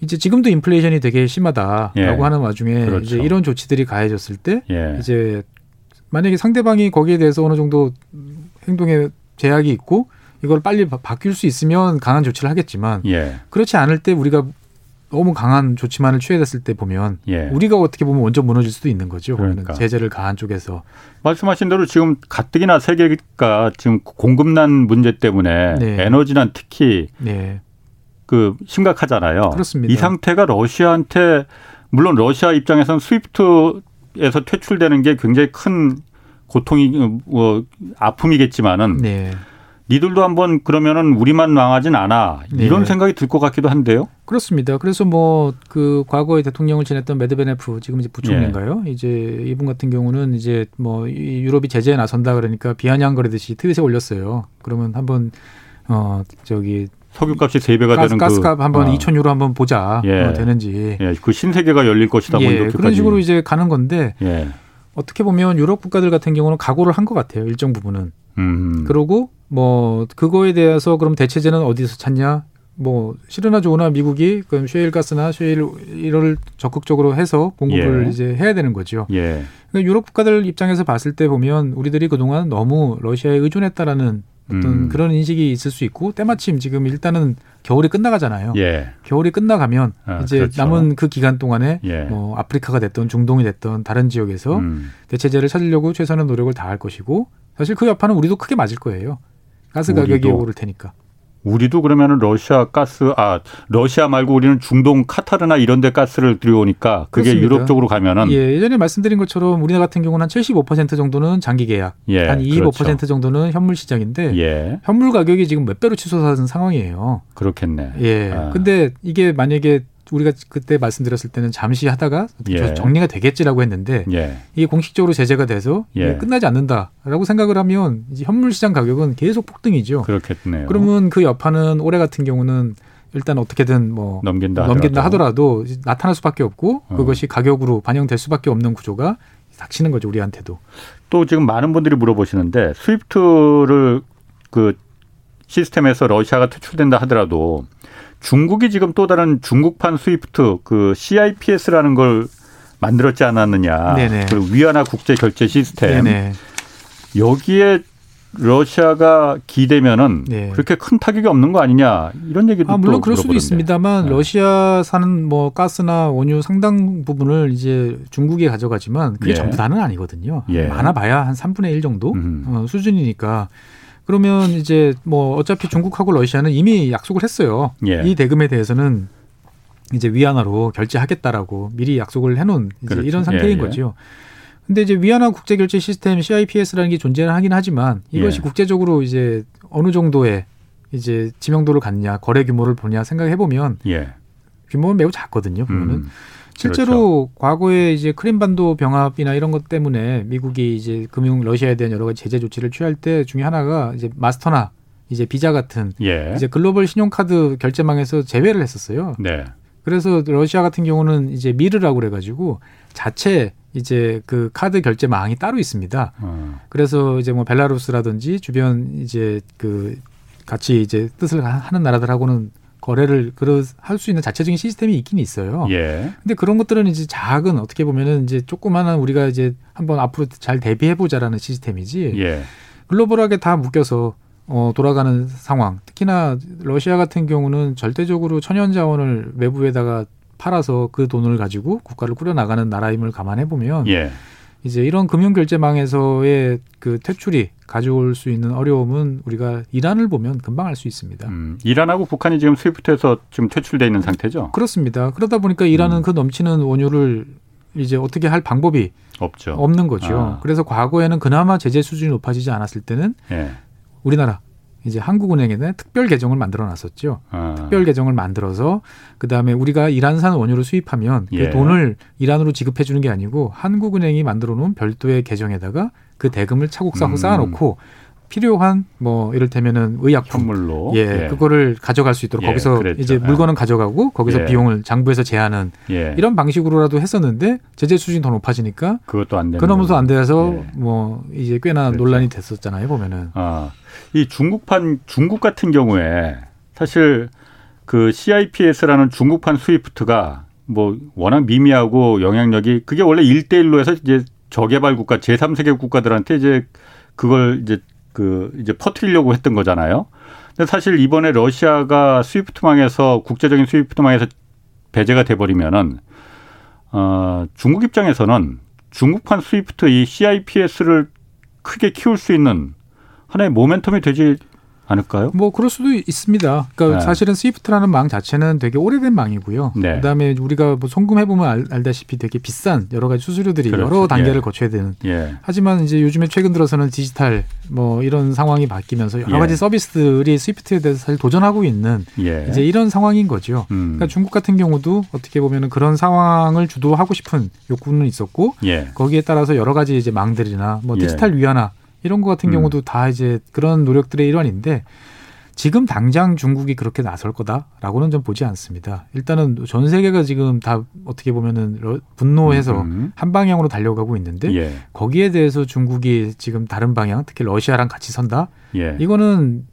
이제 지금도 인플레이션이 되게 심하다라고 예. 하는 와중에 그렇죠. 이제 이런 조치들이 가해졌을 때 이제 만약에 상대방이 거기에 대해서 어느 정도 행동에 제약이 있고 이걸 빨리 바뀔 수 있으면 강한 조치를 하겠지만 그렇지 않을 때 우리가 너무 강한 조치만을 취해졌을 때 보면 예. 우리가 어떻게 보면 먼저 무너질 수도 있는 거죠. 그러니까. 제재를 가한 쪽에서 말씀하신 대로 지금 가뜩이나 세계가 지금 공급난 문제 때문에 네. 에너지난 특히 네. 그 심각하잖아요. 그렇습니다. 이 상태가 러시아한테 물론 러시아 입장에서는 스위프트 유럽에서 퇴출되는 게 굉장히 큰 고통이 뭐 아픔이겠지만은 네. 니들도 한번 그러면은 우리만 망하진 않아 이런 네. 생각이 들 것 같기도 한데요. 그렇습니다. 그래서 뭐 그 과거에 대통령을 지냈던 메드베네프 지금 이제 부총리인가요? 예. 이제 이분 같은 경우는 이제 뭐 유럽이 제재에 나선다 그러니까 비아냥거리듯이 트윗에 올렸어요. 그러면 한번 어 저기 석유값이 세 배가 가스, 되는 가스값 그, 한번 어. 2천 유로 한번 보자 예. 뭐 되는지. 예. 그 신세계가 열릴 것이다. 뭐 예. 그런 식으로 이제 가는 건데 예. 어떻게 보면 유럽 국가들 같은 경우는 각오를 한 것 같아요. 일정 부분은. 음. 그러고 뭐 그거에 대해서 그럼 대체제는 어디서 찾냐? 뭐 싫으나 좋으나 미국이 그럼 쉐일 가스나 쉐일 이를 적극적으로 해서 공급을 예. 이제 해야 되는 거죠. 예. 그러니까 유럽 국가들 입장에서 봤을 때 보면 우리들이 그동안 너무 러시아에 의존했다라는 어떤 음. 그런 인식이 있을 수 있고 때마침 지금 일단은 겨울이 끝나가잖아요. 예. 겨울이 끝나가면 아, 이제 그렇죠. 남은 그 기간 동안에 예. 뭐 아프리카가 됐던 중동이 됐던 다른 지역에서 음. 대체제를 찾으려고 최선의 노력을 다할 것이고 사실 그 여파는 우리도 크게 맞을 거예요. 가스 가격이 오를 테니까. 우리도 그러면은 러시아 가스 아 러시아 말고 우리는 중동 카타르나 이런 데 가스를 들여오니까 그게 그렇습니다. 유럽 쪽으로 가면은 예, 예전에 말씀드린 것처럼 우리나라 같은 경우는 한 75% 정도는 장기 계약, 예, 한 25% 그렇죠. 정도는 현물 시장인데 예. 현물 가격이 지금 몇 배로 치솟아진 상황이에요. 그렇겠네. 예. 아. 근데 이게 만약에 우리가 그때 말씀드렸을 때는 잠시 하다가 예. 정리가 되겠지라고 했는데 예. 이게 공식적으로 제재가 돼서 예. 끝나지 않는다라고 생각을 하면 이제 현물 시장 가격은 계속 폭등이죠. 그렇겠네요. 그러면 그 여파는 올해 같은 경우는 일단 어떻게든 뭐 넘긴다, 넘긴다 하더라도, 하더라도 나타날 수밖에 없고 어. 그것이 가격으로 반영될 수밖에 없는 구조가 닥치는 거죠 우리한테도. 또 지금 많은 분들이 물어보시는데 스위프트를 그 시스템에서 러시아가 퇴출된다 하더라도 중국이 지금 또 다른 중국판 스위프트 그 CIPS라는 걸 만들었지 않았느냐. 네네. 그 위안화 국제 결제 시스템. 네네. 여기에 러시아가 기대면은 네. 그렇게 큰 타격이 없는 거 아니냐 이런 얘기도 아, 물론 그럴 수도 있습니다만 네. 러시아 사는 뭐 가스나 원유 상당 부분을 이제 중국이 가져가지만 그게 예. 전부 다는 아니거든요. 예. 많아봐야 한 3분의 1 정도 어, 수준이니까 그러면 이제 뭐 어차피 중국하고 러시아는 이미 약속을 했어요. 예. 이 대금에 대해서는 이제 위안화로 결제하겠다라고 미리 약속을 해놓은 이제 그렇죠. 이런 상태인 예, 예. 거죠. 근데 이제 위안화 국제결제 시스템 CIPS라는 게 존재는 하긴 하지만 이것이 예. 국제적으로 이제 어느 정도의 이제 지명도를 갖냐 거래 규모를 보냐 생각해 보면 예. 규모는 매우 작거든요. 보면은 음. 실제로 그렇죠. 과거에 이제 크림반도 병합이나 이런 것 때문에 미국이 이제 금융 러시아에 대한 여러 가지 제재 조치를 취할 때 중에 하나가 이제 마스터나 이제 비자 같은 예. 이제 글로벌 신용카드 결제망에서 제외를 했었어요. 네. 그래서 러시아 같은 경우는 이제 미르라고 그래가지고 자체 이제 그 카드 결제망이 따로 있습니다. 어. 그래서 이제 뭐 벨라루스라든지 주변 이제 그 같이 이제 뜻을 하는 나라들하고는 거래를 그럴 할수 있는 자체적인 시스템이 있긴 있어요. 예. 근데 그런 것들은 이제 작은 어떻게 보면은 이제 조그마한 우리가 이제 한번 앞으로 잘 대비해 보자라는 시스템이지. 예. 글로벌하게 다 묶여서 어 돌아가는 상황. 특히나 러시아 같은 경우는 절대적으로 천연 자원을 외부에다가 팔아서 그 돈을 가지고 국가를 꾸려 나가는 나라임을 감안해 보면 예. 이제 이런 금융결제망에서의 그 퇴출이 가져올 수 있는 어려움은 우리가 이란을 보면 금방 알 수 있습니다. 음, 이란하고 북한이 지금 스위프트에서 지금 퇴출돼 있는 상태죠? 그렇습니다. 그러다 보니까 이란은 음. 그 넘치는 원유를 이제 어떻게 할 방법이 없죠. 없는 거죠. 아. 그래서 과거에는 그나마 제재 수준이 높아지지 않았을 때는 예. 우리나라 이제 한국은행에는 특별 계정을 만들어 놨었죠. 아. 특별 계정을 만들어서 그 다음에 우리가 이란산 원유를 수입하면 그 예. 돈을 이란으로 지급해 주는 게 아니고 한국은행이 만들어 놓은 별도의 계정에다가 그 대금을 차곡차곡 음. 쌓아놓고 필요한 뭐 이를테면은 의약품 현물로 예, 예, 그거를 가져갈 수 있도록 예, 거기서 그랬죠. 이제 물건은 가져가고 거기서 예. 비용을 장부에서 제하는 예. 이런 방식으로라도 했었는데 제재 수준이 더 높아지니까 그것도 안 되는 그러면서 안 돼서 예. 뭐 이제 꽤나 그렇죠. 논란이 됐었잖아요 보면은 아, 이 중국판 중국 같은 경우에 사실 그 CIPS라는 중국판 스위프트가 뭐 워낙 미미하고 영향력이 그게 원래 일대일로 해서 이제 저개발 국가 제3세계 국가들한테 이제 그걸 이제 그 이제 퍼뜨리려고 했던 거잖아요. 근데 사실 이번에 러시아가 스위프트망에서 국제적인 스위프트망에서 배제가 돼 버리면은 어 중국 입장에서는 중국판 스위프트 이 CIPS를 크게 키울 수 있는 하나의 모멘텀이 되지 않을까요? 뭐 그럴 수도 있습니다. 그러니까 네. 사실은 스위프트라는 망 자체는 되게 오래된 망이고요. 네. 그다음에 우리가 뭐 송금해 보면 알, 다시피 되게 비싼 여러 가지 수수료들이 그렇죠. 여러 단계를 예. 거쳐야 되는. 예. 하지만 이제 요즘에 최근 들어서는 디지털 뭐 이런 상황이 바뀌면서 여러 예. 가지 서비스들이 스위프트에 대해서 사실 도전하고 있는 예. 이제 이런 상황인 거죠. 음. 그러니까 중국 같은 경우도 어떻게 보면은 그런 상황을 주도하고 싶은 욕구는 있었고 예. 거기에 따라서 여러 가지 이제 망들이나 뭐 예. 디지털 위안화 이런 것 같은 음. 경우도 다 이제 그런 노력들의 일환인데 지금 당장 중국이 그렇게 나설 거다라고는 좀 보지 않습니다. 일단은 전 세계가 지금 다 어떻게 보면은 분노해서 음. 한 방향으로 달려가고 있는데 예. 거기에 대해서 중국이 지금 다른 방향, 특히 러시아랑 같이 선다. 예. 이거는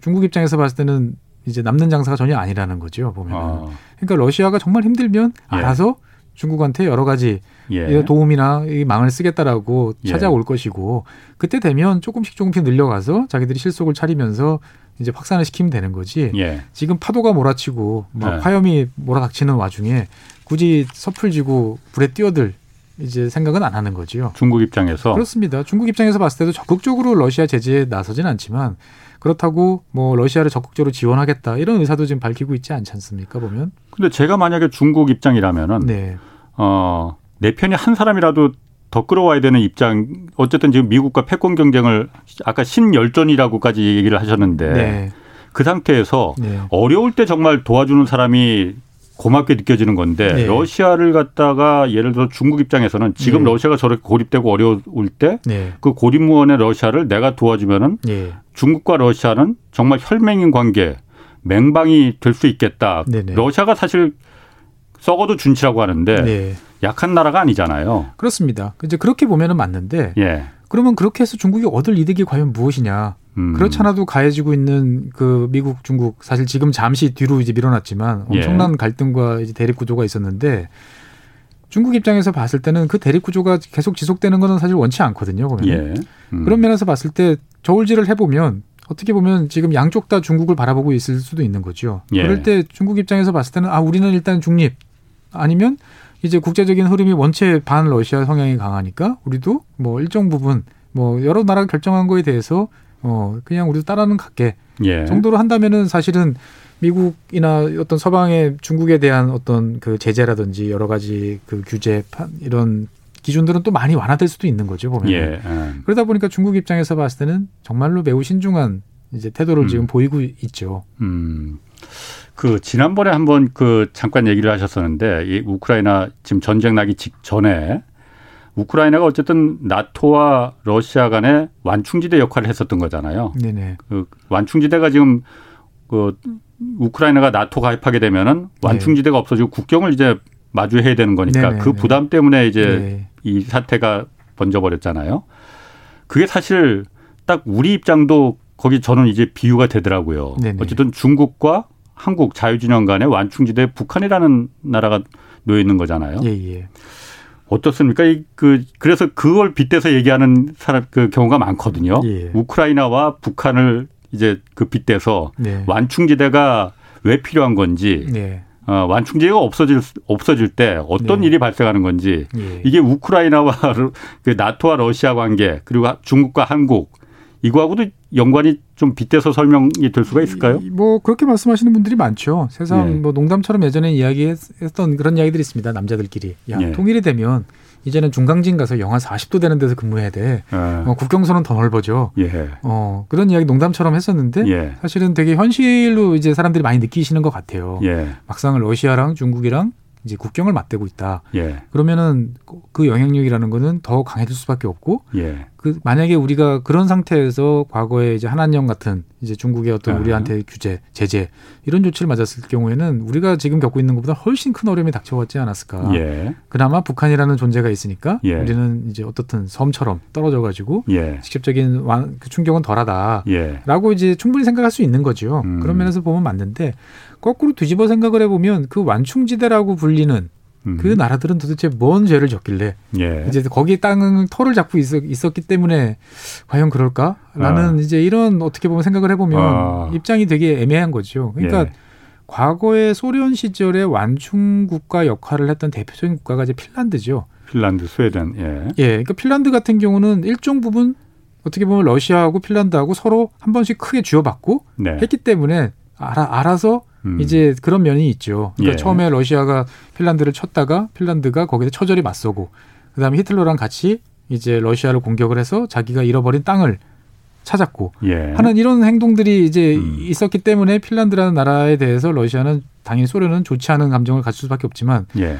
중국 입장에서 봤을 때는 이제 남는 장사가 전혀 아니라는 거죠 보면. 아. 그러니까 러시아가 정말 힘들면 예. 알아서 중국한테 여러 가지 예. 도움이나 이 망을 쓰겠다라고 예. 찾아올 것이고 그때 되면 조금씩 조금씩 늘려가서 자기들이 실속을 차리면서 이제 확산을 시키면 되는 거지. 예. 지금 파도가 몰아치고 막 네. 화염이 몰아닥치는 와중에 굳이 섣을 지고 불에 뛰어들 이제 생각은 안 하는 거지요. 중국 입장에서 그렇습니다. 중국 입장에서 봤을 때도 적극적으로 러시아 제재에 나서진 않지만 그렇다고 뭐 러시아를 적극적으로 지원하겠다 이런 의사도 지금 밝히고 있지 않지 않습니까 보면? 근데 제가 만약에 중국 입장이라면은 네. 어 내 편이 한 사람이라도 더 끌어와야 되는 입장. 어쨌든 지금 미국과 패권 경쟁을 아까 신열전이라고까지 얘기를 하셨는데 네. 그 상태에서 네. 어려울 때 정말 도와주는 사람이 고맙게 느껴지는 건데 네. 러시아를 갖다가 예를 들어 중국 입장에서는 지금 네. 러시아가 저렇게 고립되고 어려울 때그 네. 고립무원의 러시아를 내가 도와주면은 네. 중국과 러시아는 정말 혈맹인 관계 맹방이 될 수 있겠다. 러시아가 사실 썩어도 준치라고 하는데 약한 나라가 아니잖아요. 그렇습니다. 이제 그렇게 보면은 맞는데 예. 그러면 그렇게 해서 중국이 얻을 이득이 과연 무엇이냐? 음. 그렇지 않아도 가해지고 있는 그 미국, 중국 사실 지금 잠시 뒤로 이제 밀어놨지만 엄청난 예. 갈등과 이제 대립 구조가 있었는데 중국 입장에서 봤을 때는 그 대립 구조가 계속 지속되는 것은 사실 원치 않거든요. 보면 예. 음. 그런 면에서 봤을 때 저울질을 해보면 어떻게 보면 지금 양쪽 다 중국을 바라보고 있을 수도 있는 거죠. 예. 그럴 때 중국 입장에서 봤을 때는 아 우리는 일단 중립 아니면 이제 국제적인 흐름이 원체 반 러시아 성향이 강하니까 우리도 뭐 일정 부분 뭐 여러 나라가 결정한 거에 대해서 어 그냥 우리도 따라는 갈게 예. 정도로 한다면은 사실은 미국이나 어떤 서방의 중국에 대한 어떤 그 제재라든지 여러 가지 그 규제 이런 기준들은 또 많이 완화될 수도 있는 거죠 보면 예. 음. 그러다 보니까 중국 입장에서 봤을 때는 정말로 매우 신중한 이제 태도를 음. 지금 보이고 있죠. 음. 그 지난번에 한번 그 잠깐 얘기를 하셨었는데 이 우크라이나 지금 전쟁 나기 직전에 우크라이나가 어쨌든 나토와 러시아 간의 완충지대 역할을 했었던 거잖아요. 네네. 그 완충지대가 지금 그 우크라이나가 나토 가입하게 되면은 완충지대가 네. 없어지고 국경을 이제 마주해야 되는 거니까 네네. 그 부담 때문에 이제 네. 이 사태가 번져 버렸잖아요. 그게 사실 딱 우리 입장도 거기 저는 이제 비유가 되더라고요. 네네. 어쨌든 중국과 한국 자유진영 간의 완충지대 북한이라는 나라가 놓여 있는 거잖아요. 예, 예. 어떻습니까? 이, 그, 그래서 그걸 빗대서 얘기하는 사람, 그 경우가 많거든요. 예. 우크라이나와 북한을 이제 그 빗대서 네. 완충지대가 왜 필요한 건지, 네. 어, 완충지대가 없어질, 없어질 때 어떤 네. 일이 발생하는 건지, 예. 이게 우크라이나와 <laughs> 그 나토와 러시아 관계, 그리고 중국과 한국, 이거하고도 연관이 좀 빗대서 설명이 될 수가 있을까요? 뭐 그렇게 말씀하시는 분들이 많죠. 세상 네. 뭐 농담처럼 예전에 이야기했던 그런 이야기들이 있습니다. 남자들끼리. 야, 네. 통일이 되면 이제는 중강진 가서 영하 40도 되는 데서 근무해야 돼. 네. 어, 국경선은 더 넓어져. 예. 어, 그런 이야기 농담처럼 했었는데 예. 사실은 되게 현실로 이제 사람들이 많이 느끼시는 것 같아요. 예. 막상 러시아랑 중국이랑 이제 국경을 맞대고 있다. 예. 그러면은 그 영향력이라는 거는 더 강해질 수밖에 없고 예. 그 만약에 우리가 그런 상태에서 과거에 이제 한한령 같은 이제 중국의 어떤 아. 우리한테 규제, 제재 이런 조치를 맞았을 경우에는 우리가 지금 겪고 있는 것보다 훨씬 큰 어려움이 닥쳐왔지 않았을까. 예. 그나마 북한이라는 존재가 있으니까 예. 우리는 이제 어떻든 섬처럼 떨어져 가지고 예. 직접적인 완, 그 충격은 덜하다라고 이제 충분히 생각할 수 있는 거죠. 음. 그런 면에서 보면 맞는데 거꾸로 뒤집어 생각을 해보면 그 완충지대라고 불리는 음. 그 나라들은 도대체 뭔 죄를 졌길래 예. 이제 거기 땅을 터를 잡고 있었, 기 때문에 과연 그럴까 라는 아. 이제 이런 어떻게 보면 생각을 해보면 아. 입장이 되게 애매한 거죠. 그러니까 예. 과거에 소련 시절에 완충 국가 역할을 했던 대표적인 국가가 이제 핀란드죠. 핀란드, 스웨덴. 예. 예. 그러니까 핀란드 같은 경우는 일종 부분 어떻게 보면 러시아하고 핀란드하고 서로 한 번씩 크게 쥐어받고 네. 했기 때문에 알아, 알아서 음. 이제 그런 면이 있죠. 그러니까 예. 처음에 러시아가 핀란드를 쳤다가 핀란드가 거기서 처절히 맞서고 그다음에 히틀러랑 같이 이제 러시아를 공격을 해서 자기가 잃어버린 땅을 찾았고 예. 하는 이런 행동들이 이제 음. 있었기 때문에 핀란드라는 나라에 대해서 러시아는 당연히 소련은 좋지 않은 감정을 가질 수밖에 없지만 예.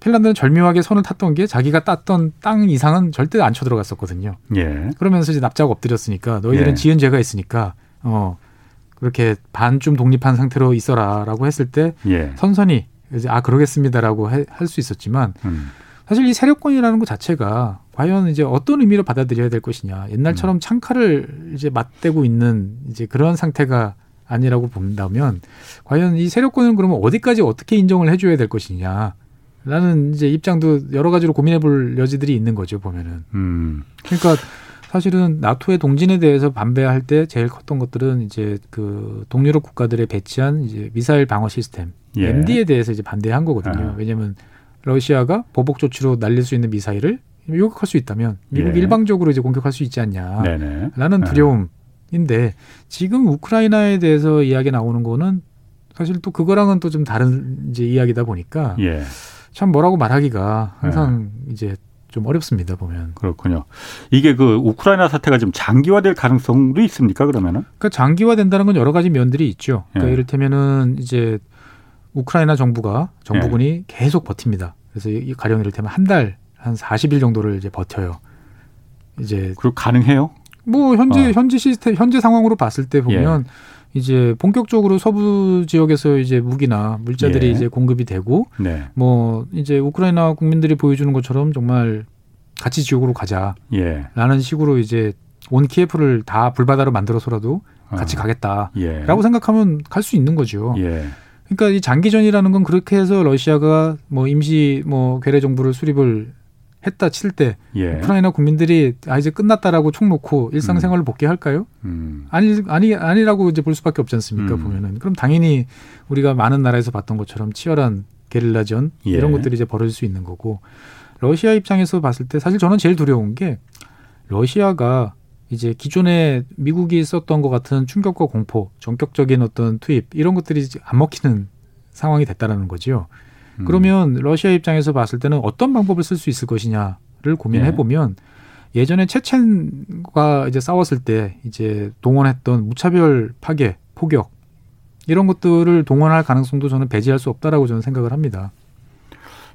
핀란드는 절묘하게 손을 탔던 게 자기가 땄던 땅 이상은 절대 안 쳐들어갔었거든요. 예. 그러면서 이제 납작 엎드렸으니까 너희들은 예. 지은 죄가 있으니까 어 그렇게 반쯤 독립한 상태로 있어라라고 했을 때 예. 선선히 이제 아 그러겠습니다라고 할 수 있었지만 음. 사실 이 세력권이라는 것 자체가 과연 이제 어떤 의미로 받아들여야 될 것이냐 옛날처럼 음. 창칼을 이제 맞대고 있는 이제 그런 상태가 아니라고 본다면 과연 이 세력권은 그러면 어디까지 어떻게 인정을 해줘야 될 것이냐 라는 이제 입장도 여러 가지로 고민해 볼 여지들이 있는 거죠 보면은 음. 그러니까 사실은 나토의 동진에 대해서 반대할 때 제일 컸던 것들은 이제 그 동유럽 국가들에 배치한 이제 미사일 방어 시스템 예. MD에 대해서 이제 반대한 거거든요. 아. 왜냐하면 러시아가 보복 조치로 날릴 수 있는 미사일을 요격할 수 있다면 미국 예. 일방적으로 이제 공격할 수 있지 않냐라는 네. 두려움인데 지금 우크라이나에 대해서 이야기 나오는 거는 사실 또 그거랑은 또 좀 다른 이제 이야기다 보니까 예. 참 뭐라고 말하기가 항상 예. 이제 좀 어렵습니다 보면. 그렇군요. 이게 그 우크라이나 사태가 좀 장기화될 가능성도 있습니까 그러면은? 그러니까 장기화된다는 건 여러 가지 면들이 있죠. 그러니까 예. 이를테면은 이제 우크라이나 정부가 정부군이 예. 계속 버팁니다. 그래서 가령 이를테면 한달한 40일 정도를 이제 버텨요. 이제 그 가능해요? 뭐 현재 어. 현재 시스템 현재 상황으로 봤을 때 보면 예. 이제 본격적으로 서부 지역에서 이제 무기나 물자들이 예. 이제 공급이 되고 네. 뭐 이제 우크라이나 국민들이 보여주는 것처럼 정말 같이 지옥으로 가자라는 예. 식으로 이제 온 키예프를 다 불바다로 만들어서라도 같이 어. 가겠다라고 예. 생각하면 갈 수 있는 거죠. 예. 그러니까 이 장기전이라는 건 그렇게 해서 러시아가 뭐 임시 뭐 괴뢰 정부를 수립을 했다 칠때 예. 우크라이나 국민들이 아 이제 끝났다라고 총 놓고 일상생활을 음. 복귀할까요? 음. 아니 아니 아니라고 이제 볼 수밖에 없지 않습니까 음. 보면은 그럼 당연히 우리가 많은 나라에서 봤던 것처럼 치열한 게릴라전 예. 이런 것들이 이제 벌어질 수 있는 거고 러시아 입장에서 봤을 때 사실 저는 제일 두려운 게 러시아가 이제 기존에 미국이 썼던 것 같은 충격과 공포, 전격적인 어떤 투입 이런 것들이 안 먹히는 상황이 됐다라는. 음. 그러면 러시아 입장에서 봤을 때는 어떤 방법을 쓸 수 있을 것이냐를 고민해 보면 예. 예전에 체첸과 이제 싸웠을 때 이제 동원했던 무차별 파괴, 포격 이런 것들을 동원할 가능성도 저는 배제할 수 없다라고 저는 생각을 합니다.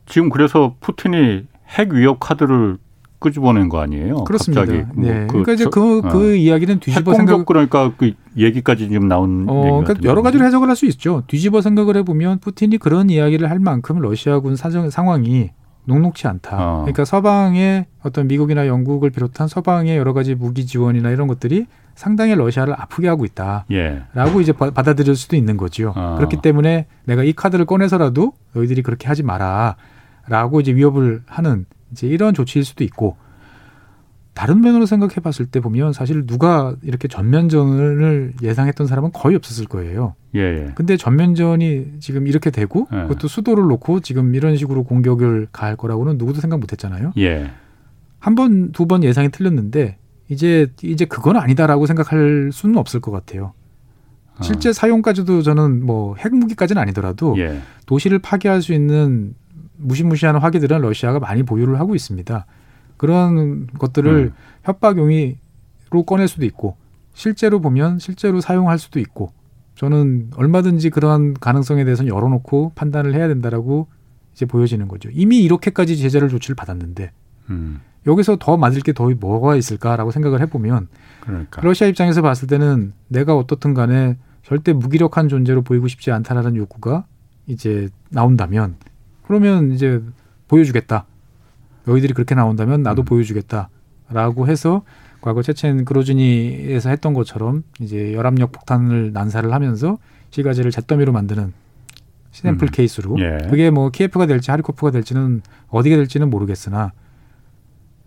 지금 그래서 푸틴이 핵 위협 카드를 끄집어낸 거 아니에요? 그렇습니다. 갑자기. 뭐 네. 뭐 그, 그러니까 이제 그, 어. 그 이야기는 뒤집어 생각. 그러니까 그 얘기까지 지금 나온. 어, 그러니까 여러 가지로 해석을 할 수 있죠. 뒤집어 생각을 해보면 푸틴이 그런 이야기를 할 만큼 러시아군 사정 상황이 녹록치 않다. 어. 그러니까 서방의 어떤 미국이나 영국을 비롯한 서방의 여러 가지 무기 지원이나 이런 것들이 상당히 러시아를 아프게 하고 있다라고 예. 이제 받아들일 수도 있는 거지요. 어. 그렇기 때문에 내가 이 카드를 꺼내서라도 너희들이 그렇게 하지 마라 라고 이제 위협을 하는 이제 이런 조치일 수도 있고 다른 면으로 생각해 봤을 때 보면 사실 누가 이렇게 전면전을 예상했던 사람은 거의 없었을 거예요. 예, 예. 근데 전면전이 지금 이렇게 되고 예. 그것도 수도를 놓고 지금 이런 식으로 공격을 가할 거라고는 누구도 생각 못 했잖아요. 예. 한 번, 두 번 예상이 틀렸는데 이제 이제 그건 아니다라고 생각할 수는 없을 것 같아요. 어. 실제 사용까지도 저는 뭐 핵무기까지는 아니더라도 예. 도시를 파괴할 수 있는 무시무시한 화기들은 러시아가 많이 보유를 하고 있습니다. 그런 것들을 음. 협박 용의로 꺼낼 수도 있고 실제로 보면 실제로 사용할 수도 있고 저는 얼마든지 그러한 가능성에 대해서는 열어놓고 판단을 해야 된다라고 이제 보여지는 거죠. 이미 이렇게까지 제재를 조치를 받았는데 음. 여기서 더 맞을 게 더 뭐가 있을까라고 생각을 해보면 그러니까. 러시아 입장에서 봤을 때는 내가 어떻든 간에 절대 무기력한 존재로 보이고 싶지 않다라는 욕구가 이제 나온다면 그러면 이제 보여주겠다. 너희들이 그렇게 나온다면 나도 음. 보여주겠다라고 해서 과거 체첸 그로즈니에서 했던 것처럼 이제 열압력 폭탄을 난사를 하면서 시가지를 잿더미로 만드는 시샘플 음. 케이스로 예. 그게 뭐 키예프가 될지 하리코프가 될지는 어디가 될지는 모르겠으나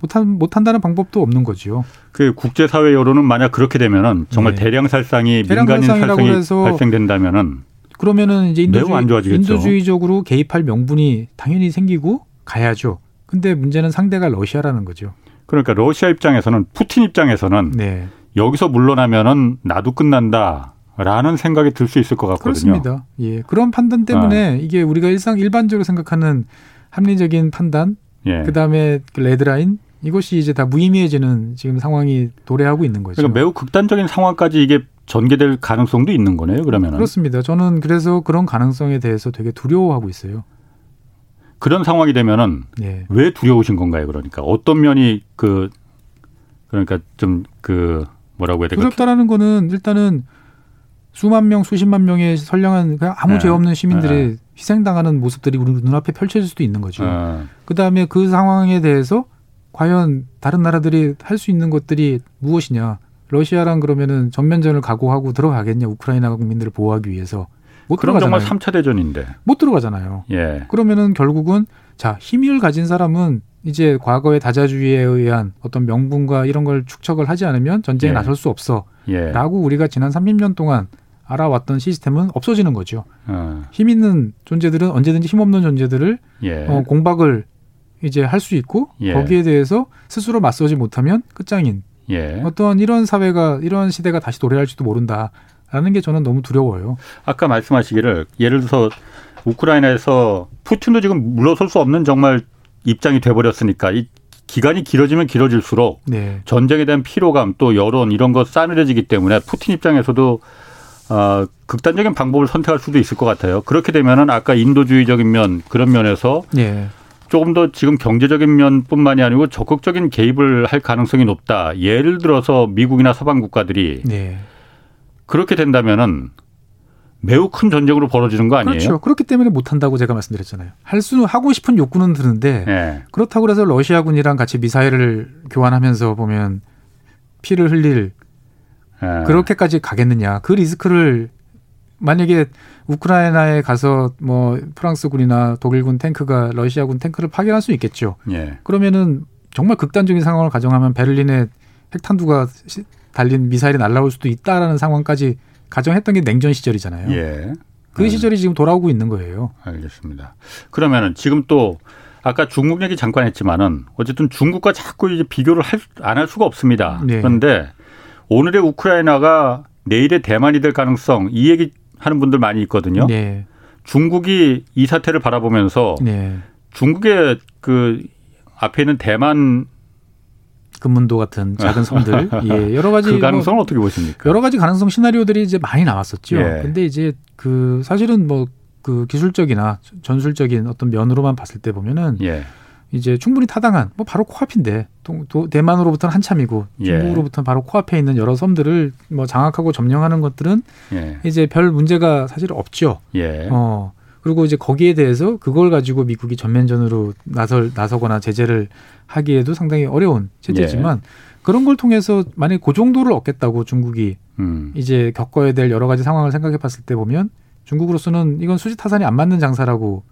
못한 못한다는 방법도 없는 거지요. 그 국제사회 여론은 만약 그렇게 되면은 정말 네. 대량 살상이 민간인 살상이 발생된다면은 그러면은 이제 인도주의, 인도주의적으로 개입할 명분이 당연히 생기고 가야죠. 근데 문제는 상대가 러시아라는 거죠. 그러니까 러시아 입장에서는 푸틴 입장에서는 네. 여기서 물러나면은 나도 끝난다. 라는 생각이 들 수 있을 것 같거든요. 그렇습니다. 예. 그런 판단 때문에 아. 이게 우리가 일상 일반적으로 생각하는 합리적인 판단, 예. 그다음에 그 레드라인 이것이 이제 다 무의미해지는 지금 상황이 도래하고 있는 거죠. 그러니까 매우 극단적인 상황까지 이게 전개될 가능성도 있는 거네요. 그러면 그렇습니다. 저는 그래서 그런 가능성에 대해서 되게 두려워하고 있어요. 그런 상황이 되면은 네. 왜 두려우신 건가요? 그러니까 어떤 면이 그 그러니까 좀 그 뭐라고 해야 될까? 두렵다라는 거는 일단은 수만 명, 수십만 명의 선량한 그냥 아무 네. 죄 없는 시민들이 네. 희생당하는 모습들이 우리 눈앞에 펼쳐질 수도 있는 거죠. 네. 그 다음에 그 상황에 대해서 과연 다른 나라들이 할 수 있는 것들이 무엇이냐? 러시아랑 그러면은 전면전을 각오하고 들어가겠냐? 우크라이나 국민들을 보호하기 위해서 못 그럼 들어가잖아요. 정말 3차 대전인데. 못 들어가잖아요. 예. 그러면은 결국은 자, 힘을 가진 사람은 이제 과거의 다자주의에 의한 어떤 명분과 이런 걸 축적을 하지 않으면 전쟁에 예. 나설 수 없어. 예. 라고 우리가 지난 30년 동안 알아왔던 시스템은 없어지는 거죠. 어. 힘 있는 존재들은 언제든지 힘 없는 존재들을 예. 어, 공박을 이제 할 수 있고 예. 거기에 대해서 스스로 맞서지 못하면 끝장인 예. 어떤 이런 사회가 이런 시대가 다시 도래할지도 모른다라는 게 저는 너무 두려워요. 아까 말씀하시기를 예를 들어서 우크라이나에서 푸틴도 지금 물러설 수 없는 정말 입장이 돼버렸으니까 이 기간이 길어지면 길어질수록 네. 전쟁에 대한 피로감 또 여론 이런 거 싸늘해지기 때문에 푸틴 입장에서도 어, 극단적인 방법을 선택할 수도 있을 것 같아요. 그렇게 되면은 아까 인도주의적인 면 그런 면에서 네. 조금 더 지금 경제적인 면뿐만이 아니고 적극적인 개입을 할 가능성이 높다. 예를 들어서 미국이나 서방 국가들이 네. 그렇게 된다면은 매우 큰 전쟁으로 벌어지는 거 아니에요? 그렇죠. 그렇기 때문에 못 한다고 제가 말씀드렸잖아요. 할 수는 하고 싶은 욕구는 드는데 네. 그렇다고 해서 러시아군이랑 같이 미사일을 교환하면서 보면 피를 흘릴 예. 그렇게까지 가겠느냐. 그 리스크를 만약에 우크라이나에 가서 뭐 프랑스군이나 독일군 탱크가 러시아군 탱크를 파견할 수 있겠죠. 예. 그러면은 정말 극단적인 상황을 가정하면 베를린에 핵탄두가 달린 미사일이 날라올 수도 있다라는 상황까지 가정했던 게 냉전 시절이잖아요. 예. 그 네. 시절이 지금 돌아오고 있는 거예요. 알겠습니다. 그러면은 지금 또 아까 중국 얘기 잠깐 했지만은 어쨌든 중국과 자꾸 이제 비교를 안 할 수가 없습니다. 네. 그런데 오늘의 우크라이나가 내일의 대만이 될 가능성 이 얘기 하는 분들 많이 있거든요. 네. 중국이 이 사태를 바라보면서 네. 중국의 그 앞에 있는 대만 금문도 같은 작은 섬들 <laughs> 예, 여러 가지 그 가능성을 뭐 어떻게 보십니까? 여러 가지 가능성 시나리오들이 이제 많이 나왔었죠. 예. 근데 이제 그 사실은 뭐 그 기술적이나 전술적인 어떤 면으로만 봤을 때 보면은 예. 이제 충분히 타당한 뭐 바로 코앞인데 도, 대만으로부터는 한참이고 예. 중국으로부터는 바로 코앞에 있는 여러 섬들을 뭐 장악하고 점령하는 것들은 예. 이제 별 문제가 사실 없죠. 예. 어 그리고 이제 거기에 대해서 그걸 가지고 미국이 전면전으로 나설 나서거나 제재를 하기에도 상당히 어려운 체제지만 예. 그런 걸 통해서 만약 그 정도를 얻겠다고 중국이 음. 이제 겪어야 될 여러 가지 상황을 생각해 봤을 때 보면 중국으로서는 이건 수지 타산이 안 맞는 장사라고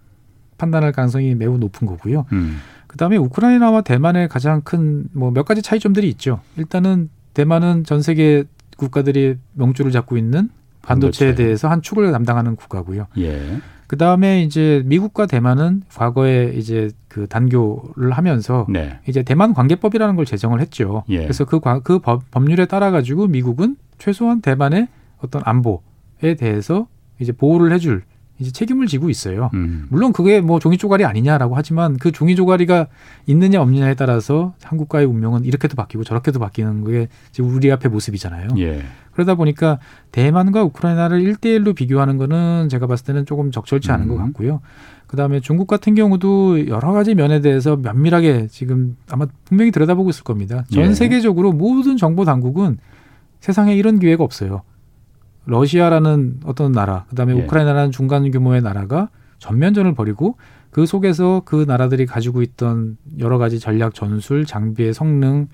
판단할 가능성이 매우 높은 거고요. 음. 그다음에 우크라이나와 대만의 가장 큰 뭐 몇 가지 차이점들이 있죠. 일단은 대만은 전 세계 국가들이 명주를 잡고 있는 반도체에 반도체. 대해서 한 축을 담당하는 국가고요. 예. 그 다음에 이제 미국과 대만은 과거에 이제 그 단교를 하면서 네. 이제 대만 관계법이라는 걸 제정을 했죠. 예. 그래서 그, 그 법, 법률에 따라 가지고 미국은 최소한 대만의 어떤 안보에 대해서 이제 보호를 해줄 이제 책임을 지고 있어요. 음. 물론 그게 뭐 종이 조가리 아니냐라고 하지만 그 종이 조가리가 있느냐 없느냐에 따라서 한국과의 운명은 이렇게도 바뀌고 저렇게도 바뀌는 게 지금 우리 앞에 모습이잖아요. 예. 그러다 보니까 대만과 우크라이나를 일대일로 비교하는 거는 제가 봤을 때는 조금 적절치 않은 음. 것 같고요. 그다음에 중국 같은 경우도 여러 가지 면에 대해서 면밀하게 지금 아마 분명히 들여다보고 있을 겁니다. 전 예. 세계적으로 모든 정보 당국은 세상에 이런 기회가 없어요. 러시아라는 어떤 나라, 그다음에 예. 우크라이나라는 중간 규모의 나라가 전면전을 벌이고 그 속에서 그 나라들이 가지고 있던 여러 가지 전략 전술, 장비의 성능,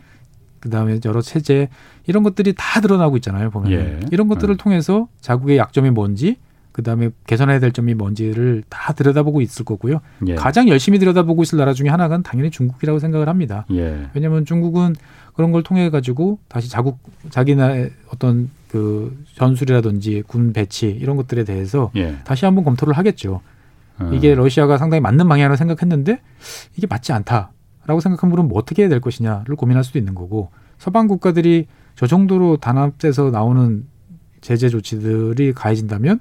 그다음에 여러 체제 이런 것들이 다 드러나고 있잖아요. 보면 예. 이런 것들을 음. 통해서 자국의 약점이 뭔지, 그다음에 개선해야 될 점이 뭔지를 다 들여다보고 있을 거고요. 예. 가장 열심히 들여다보고 있을 나라 중에 하나가 당연히 중국이라고 생각을 합니다. 예. 왜냐하면 중국은 그런 걸 통해 가지고 다시 자국 자기나의 어떤 그 전술이라든지 군 배치 이런 것들에 대해서 예. 다시 한번 검토를 하겠죠. 음. 이게 러시아가 상당히 맞는 방향으로 생각했는데 이게 맞지 않다. 라고 생각한 분은 뭐 어떻게 해야 될 것이냐를 고민할 수도 있는 거고 서방 국가들이 저 정도로 단합돼서 나오는 제재 조치들이 가해진다면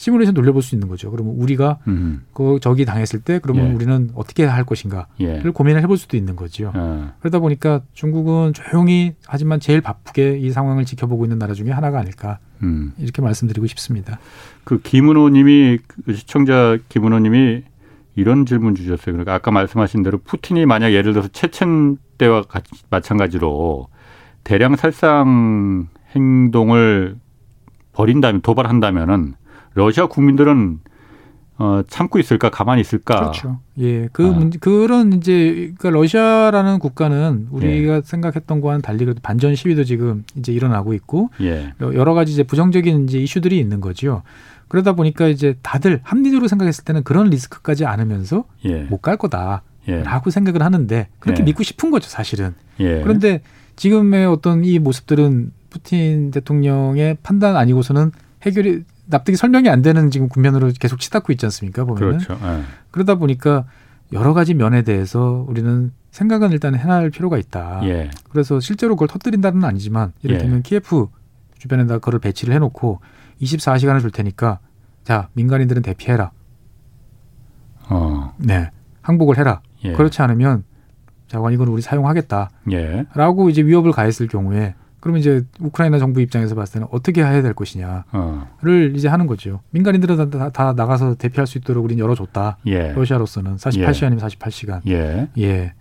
시뮬레이션 돌려볼 수 있는 거죠. 그러면 우리가 음. 그 적이 당했을 때 그러면 예. 우리는 어떻게 할 것인가를 예. 고민을 해볼 수도 있는 거죠. 어. 그러다 보니까 중국은 조용히 하지만 제일 바쁘게 이 상황을 지켜보고 있는 나라 중에 하나가 아닐까 음. 이렇게 말씀드리고 싶습니다. 그 김은호님이 그 시청자 김은호님이 이런 질문 주셨어요. 그러니까 아까 말씀하신 대로 푸틴이 만약 예를 들어서 체첸 때와 같이 마찬가지로 대량 살상 행동을 벌인다면 도발한다면은 러시아 국민들은 어, 참고 있을까 가만히 있을까? 그렇죠. 예, 그 아. 문제, 그런 이제 그러니까 러시아라는 국가는 우리가 예. 생각했던 거와는 달리 그 반전 시위도 지금 이제 일어나고 있고 예. 여러 가지 이제 부정적인 이제 이슈들이 있는 거죠. 그러다 보니까 이제 다들 합리적으로 생각했을 때는 그런 리스크까지 않으면서 예. 못갈 거다라고 예. 생각을 하는데 그렇게 예. 믿고 싶은 거죠, 사실은. 예. 그런데 지금의 어떤 이 모습들은 푸틴 대통령의 판단 아니고서는 해결이 납득이 설명이 안 되는 지금 국면으로 계속 치닫고 있지 않습니까? 보면은. 그렇죠. 네. 그러다 보니까 여러 가지 면에 대해서 우리는 생각은 일단 해놔야 필요가 있다. 예. 그래서 실제로 그걸 터뜨린다는 아니지만 이를테면 예. 키예프 주변에다 그걸 배치를 해놓고 24시간을 줄 테니까 자 민간인들은 대피해라. 어. 네, 항복을 해라. 예. 그렇지 않으면 자관 이건 우리 사용하겠다. 예. 라고 이제 위협을 가했을 경우에 그러면 이제 우크라이나 정부 입장에서 봤을 때는 어떻게 해야 될 것이냐를 어. 이제 하는 거죠. 민간인들은 다, 다, 나가서 대피할 수 있도록 우리는 열어줬다. 예. 러시아로서는 48시간이면 예. 48시간. 예. 예.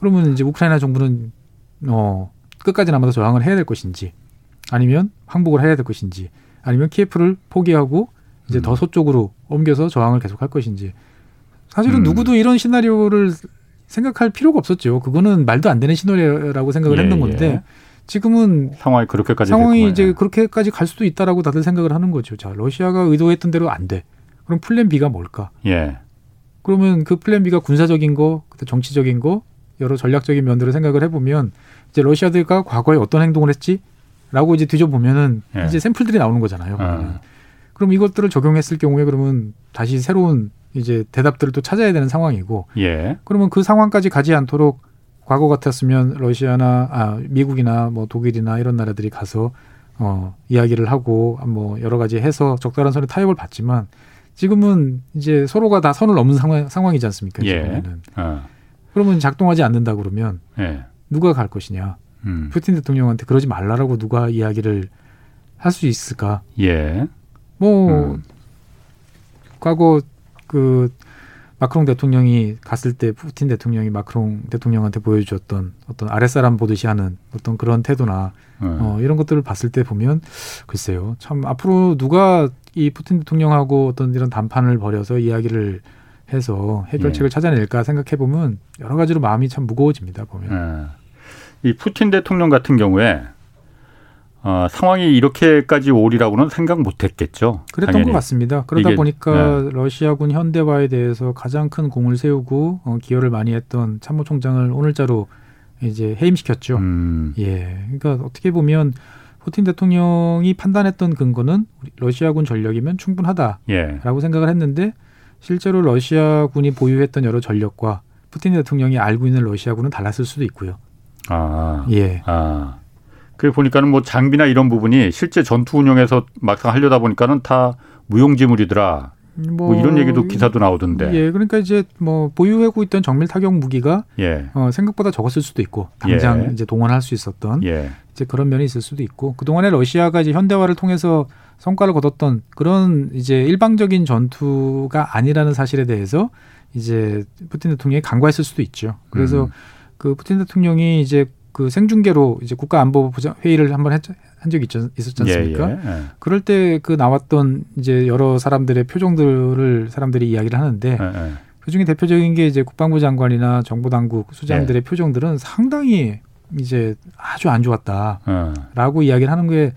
그러면 이제 우크라이나 정부는 어 끝까지 남아서 저항을 해야 될 것인지 아니면 항복을 해야 될 것인지 아니면 키예프를 포기하고 이제 음. 더 서쪽으로 옮겨서 저항을 계속할 것인지 사실은 음. 누구도 이런 시나리오를 생각할 필요가 없었죠. 그거는 말도 안 되는 시나리오라고 생각을 예, 했는 건데 예. 지금은 상황이 그렇게까지 상황이 됐구나. 이제 그렇게까지 갈 수도 있다라고 다들 생각을 하는 거죠. 자, 러시아가 의도했던 대로 안 돼. 그럼 플랜 B가 뭘까? 예. 그러면 그 플랜 B가 군사적인 거, 정치적인 거, 여러 전략적인 면들을 생각을 해보면 이제 러시아들과 과거에 어떤 행동을 했지?라고 이제 뒤져보면은 예. 이제 샘플들이 나오는 거잖아요. 어. 그럼 이것들을 적용했을 경우에 그러면 다시 새로운 이제 대답들을 또 찾아야 되는 상황이고, 예. 그러면 그 상황까지 가지 않도록 과거 같았으면 러시아나 아 미국이나 뭐 독일이나 이런 나라들이 가서 어 이야기를 하고 뭐 여러 가지 해서 적절한 선의 타협을 받지만 지금은 이제 서로가 다 선을 넘는 상황, 상황이지 않습니까? 예. 지금은. 어. 그러면 작동하지 않는다 그러면 예. 누가 갈 것이냐? 음. 푸틴 대통령한테 그러지 말라라고 누가 이야기를 할 수 있을까? 예. 뭐 음. 과거 그 마크롱 대통령이 갔을 때 푸틴 대통령이 마크롱 대통령한테 보여주었던 어떤 아랫사람 보듯이 하는 어떤 그런 태도나 네. 어, 이런 것들을 봤을 때 보면 글쎄요 참 앞으로 누가 이 푸틴 대통령하고 어떤 이런 담판을 벌여서 이야기를 해서 해결책을 네. 찾아낼까 생각해 보면 여러 가지로 마음이 참 무거워집니다 보면 네. 이 푸틴 대통령 같은 경우에 어, 상황이 이렇게까지 오리라고는 생각 못했겠죠. 그랬던 당연히. 것 같습니다. 그러다 보니까 네. 러시아군 현대화에 대해서 가장 큰 공을 세우고 어, 기여를 많이 했던 참모총장을 오늘자로 이제 해임시켰죠. 음. 예, 그러니까 어떻게 보면 푸틴 대통령이 판단했던 근거는 러시아군 전력이면 충분하다라고 예. 생각을 했는데 실제로 러시아군이 보유했던 여러 전력과 푸틴 대통령이 알고 있는 러시아군은 달랐을 수도 있고요. 아, 예. 아. 그 보니까는 뭐 장비나 이런 부분이 실제 전투 운영에서 막상 하려다 보니까는 다 무용지물이더라. 뭐, 뭐, 이런 얘기도 기사도 나오던데. 예, 그러니까 이제 뭐 보유하고 있던 정밀 타격 무기가 예. 어, 생각보다 적었을 수도 있고 당장 예. 이제 동원할 수 있었던 예. 이제 그런 면이 있을 수도 있고 그 동안에 러시아가 이제 현대화를 통해서 성과를 거뒀던 그런 이제 일방적인 전투가 아니라는 사실에 대해서 이제 푸틴 대통령이 간과했을 수도 있죠. 그래서 음. 그 푸틴 대통령이 이제 그 생중계로 이제 국가안보 회의를 한번 했, 한 적이 있, 있었지 않습니까? 예, 예, 예. 그럴 때 그 나왔던 이제 여러 사람들의 표정들을 사람들이 이야기를 하는데 예, 예. 그 중에 대표적인 게 이제 국방부 장관이나 정보 당국 수장들의 예. 표정들은 상당히 이제 아주 안 좋았다라고 이야기를 하는 게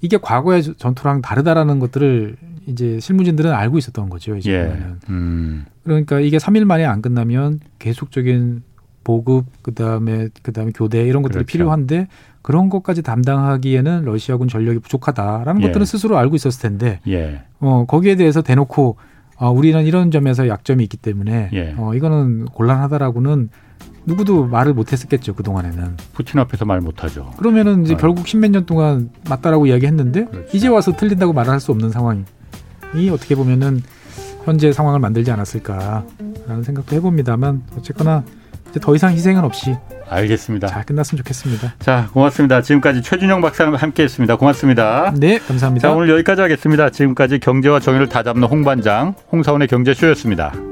이게 과거의 전투랑 다르다라는 것들을 이제 실무진들은 알고 있었던 거죠. 이제 예. 음. 그러니까 이게 3일 만에 안 끝나면 계속적인 보급 그다음에 그다음에 교대 이런 것들이 그렇죠. 필요한데 그런 것까지 담당하기에는 러시아군 전력이 부족하다라는 예. 것들은 스스로 알고 있었을 텐데 예. 어 거기에 대해서 대놓고 어, 우리는 이런 점에서 약점이 있기 때문에 예. 어 이거는 곤란하다라고는 누구도 말을 못했었겠죠 그 동안에는. 푸틴 앞에서 말 못하죠. 그러면은 이제 아. 결국 십몇 년 동안 맞다라고 이야기했는데 그렇지. 이제 와서 틀린다고 말할 수 없는 상황이 어떻게 보면은 현재 상황을 만들지 않았을까라는 생각도 해봅니다만 어쨌거나 이제 더 이상 희생은 없이 알겠습니다. 잘 끝났으면 좋겠습니다. 자, 고맙습니다. 지금까지 최준영 박사와 함께했습니다. 고맙습니다. 네, 감사합니다. 자, 오늘 여기까지 하겠습니다. 지금까지 경제와 정의를 다잡는 홍반장 홍사원의 경제쇼였습니다.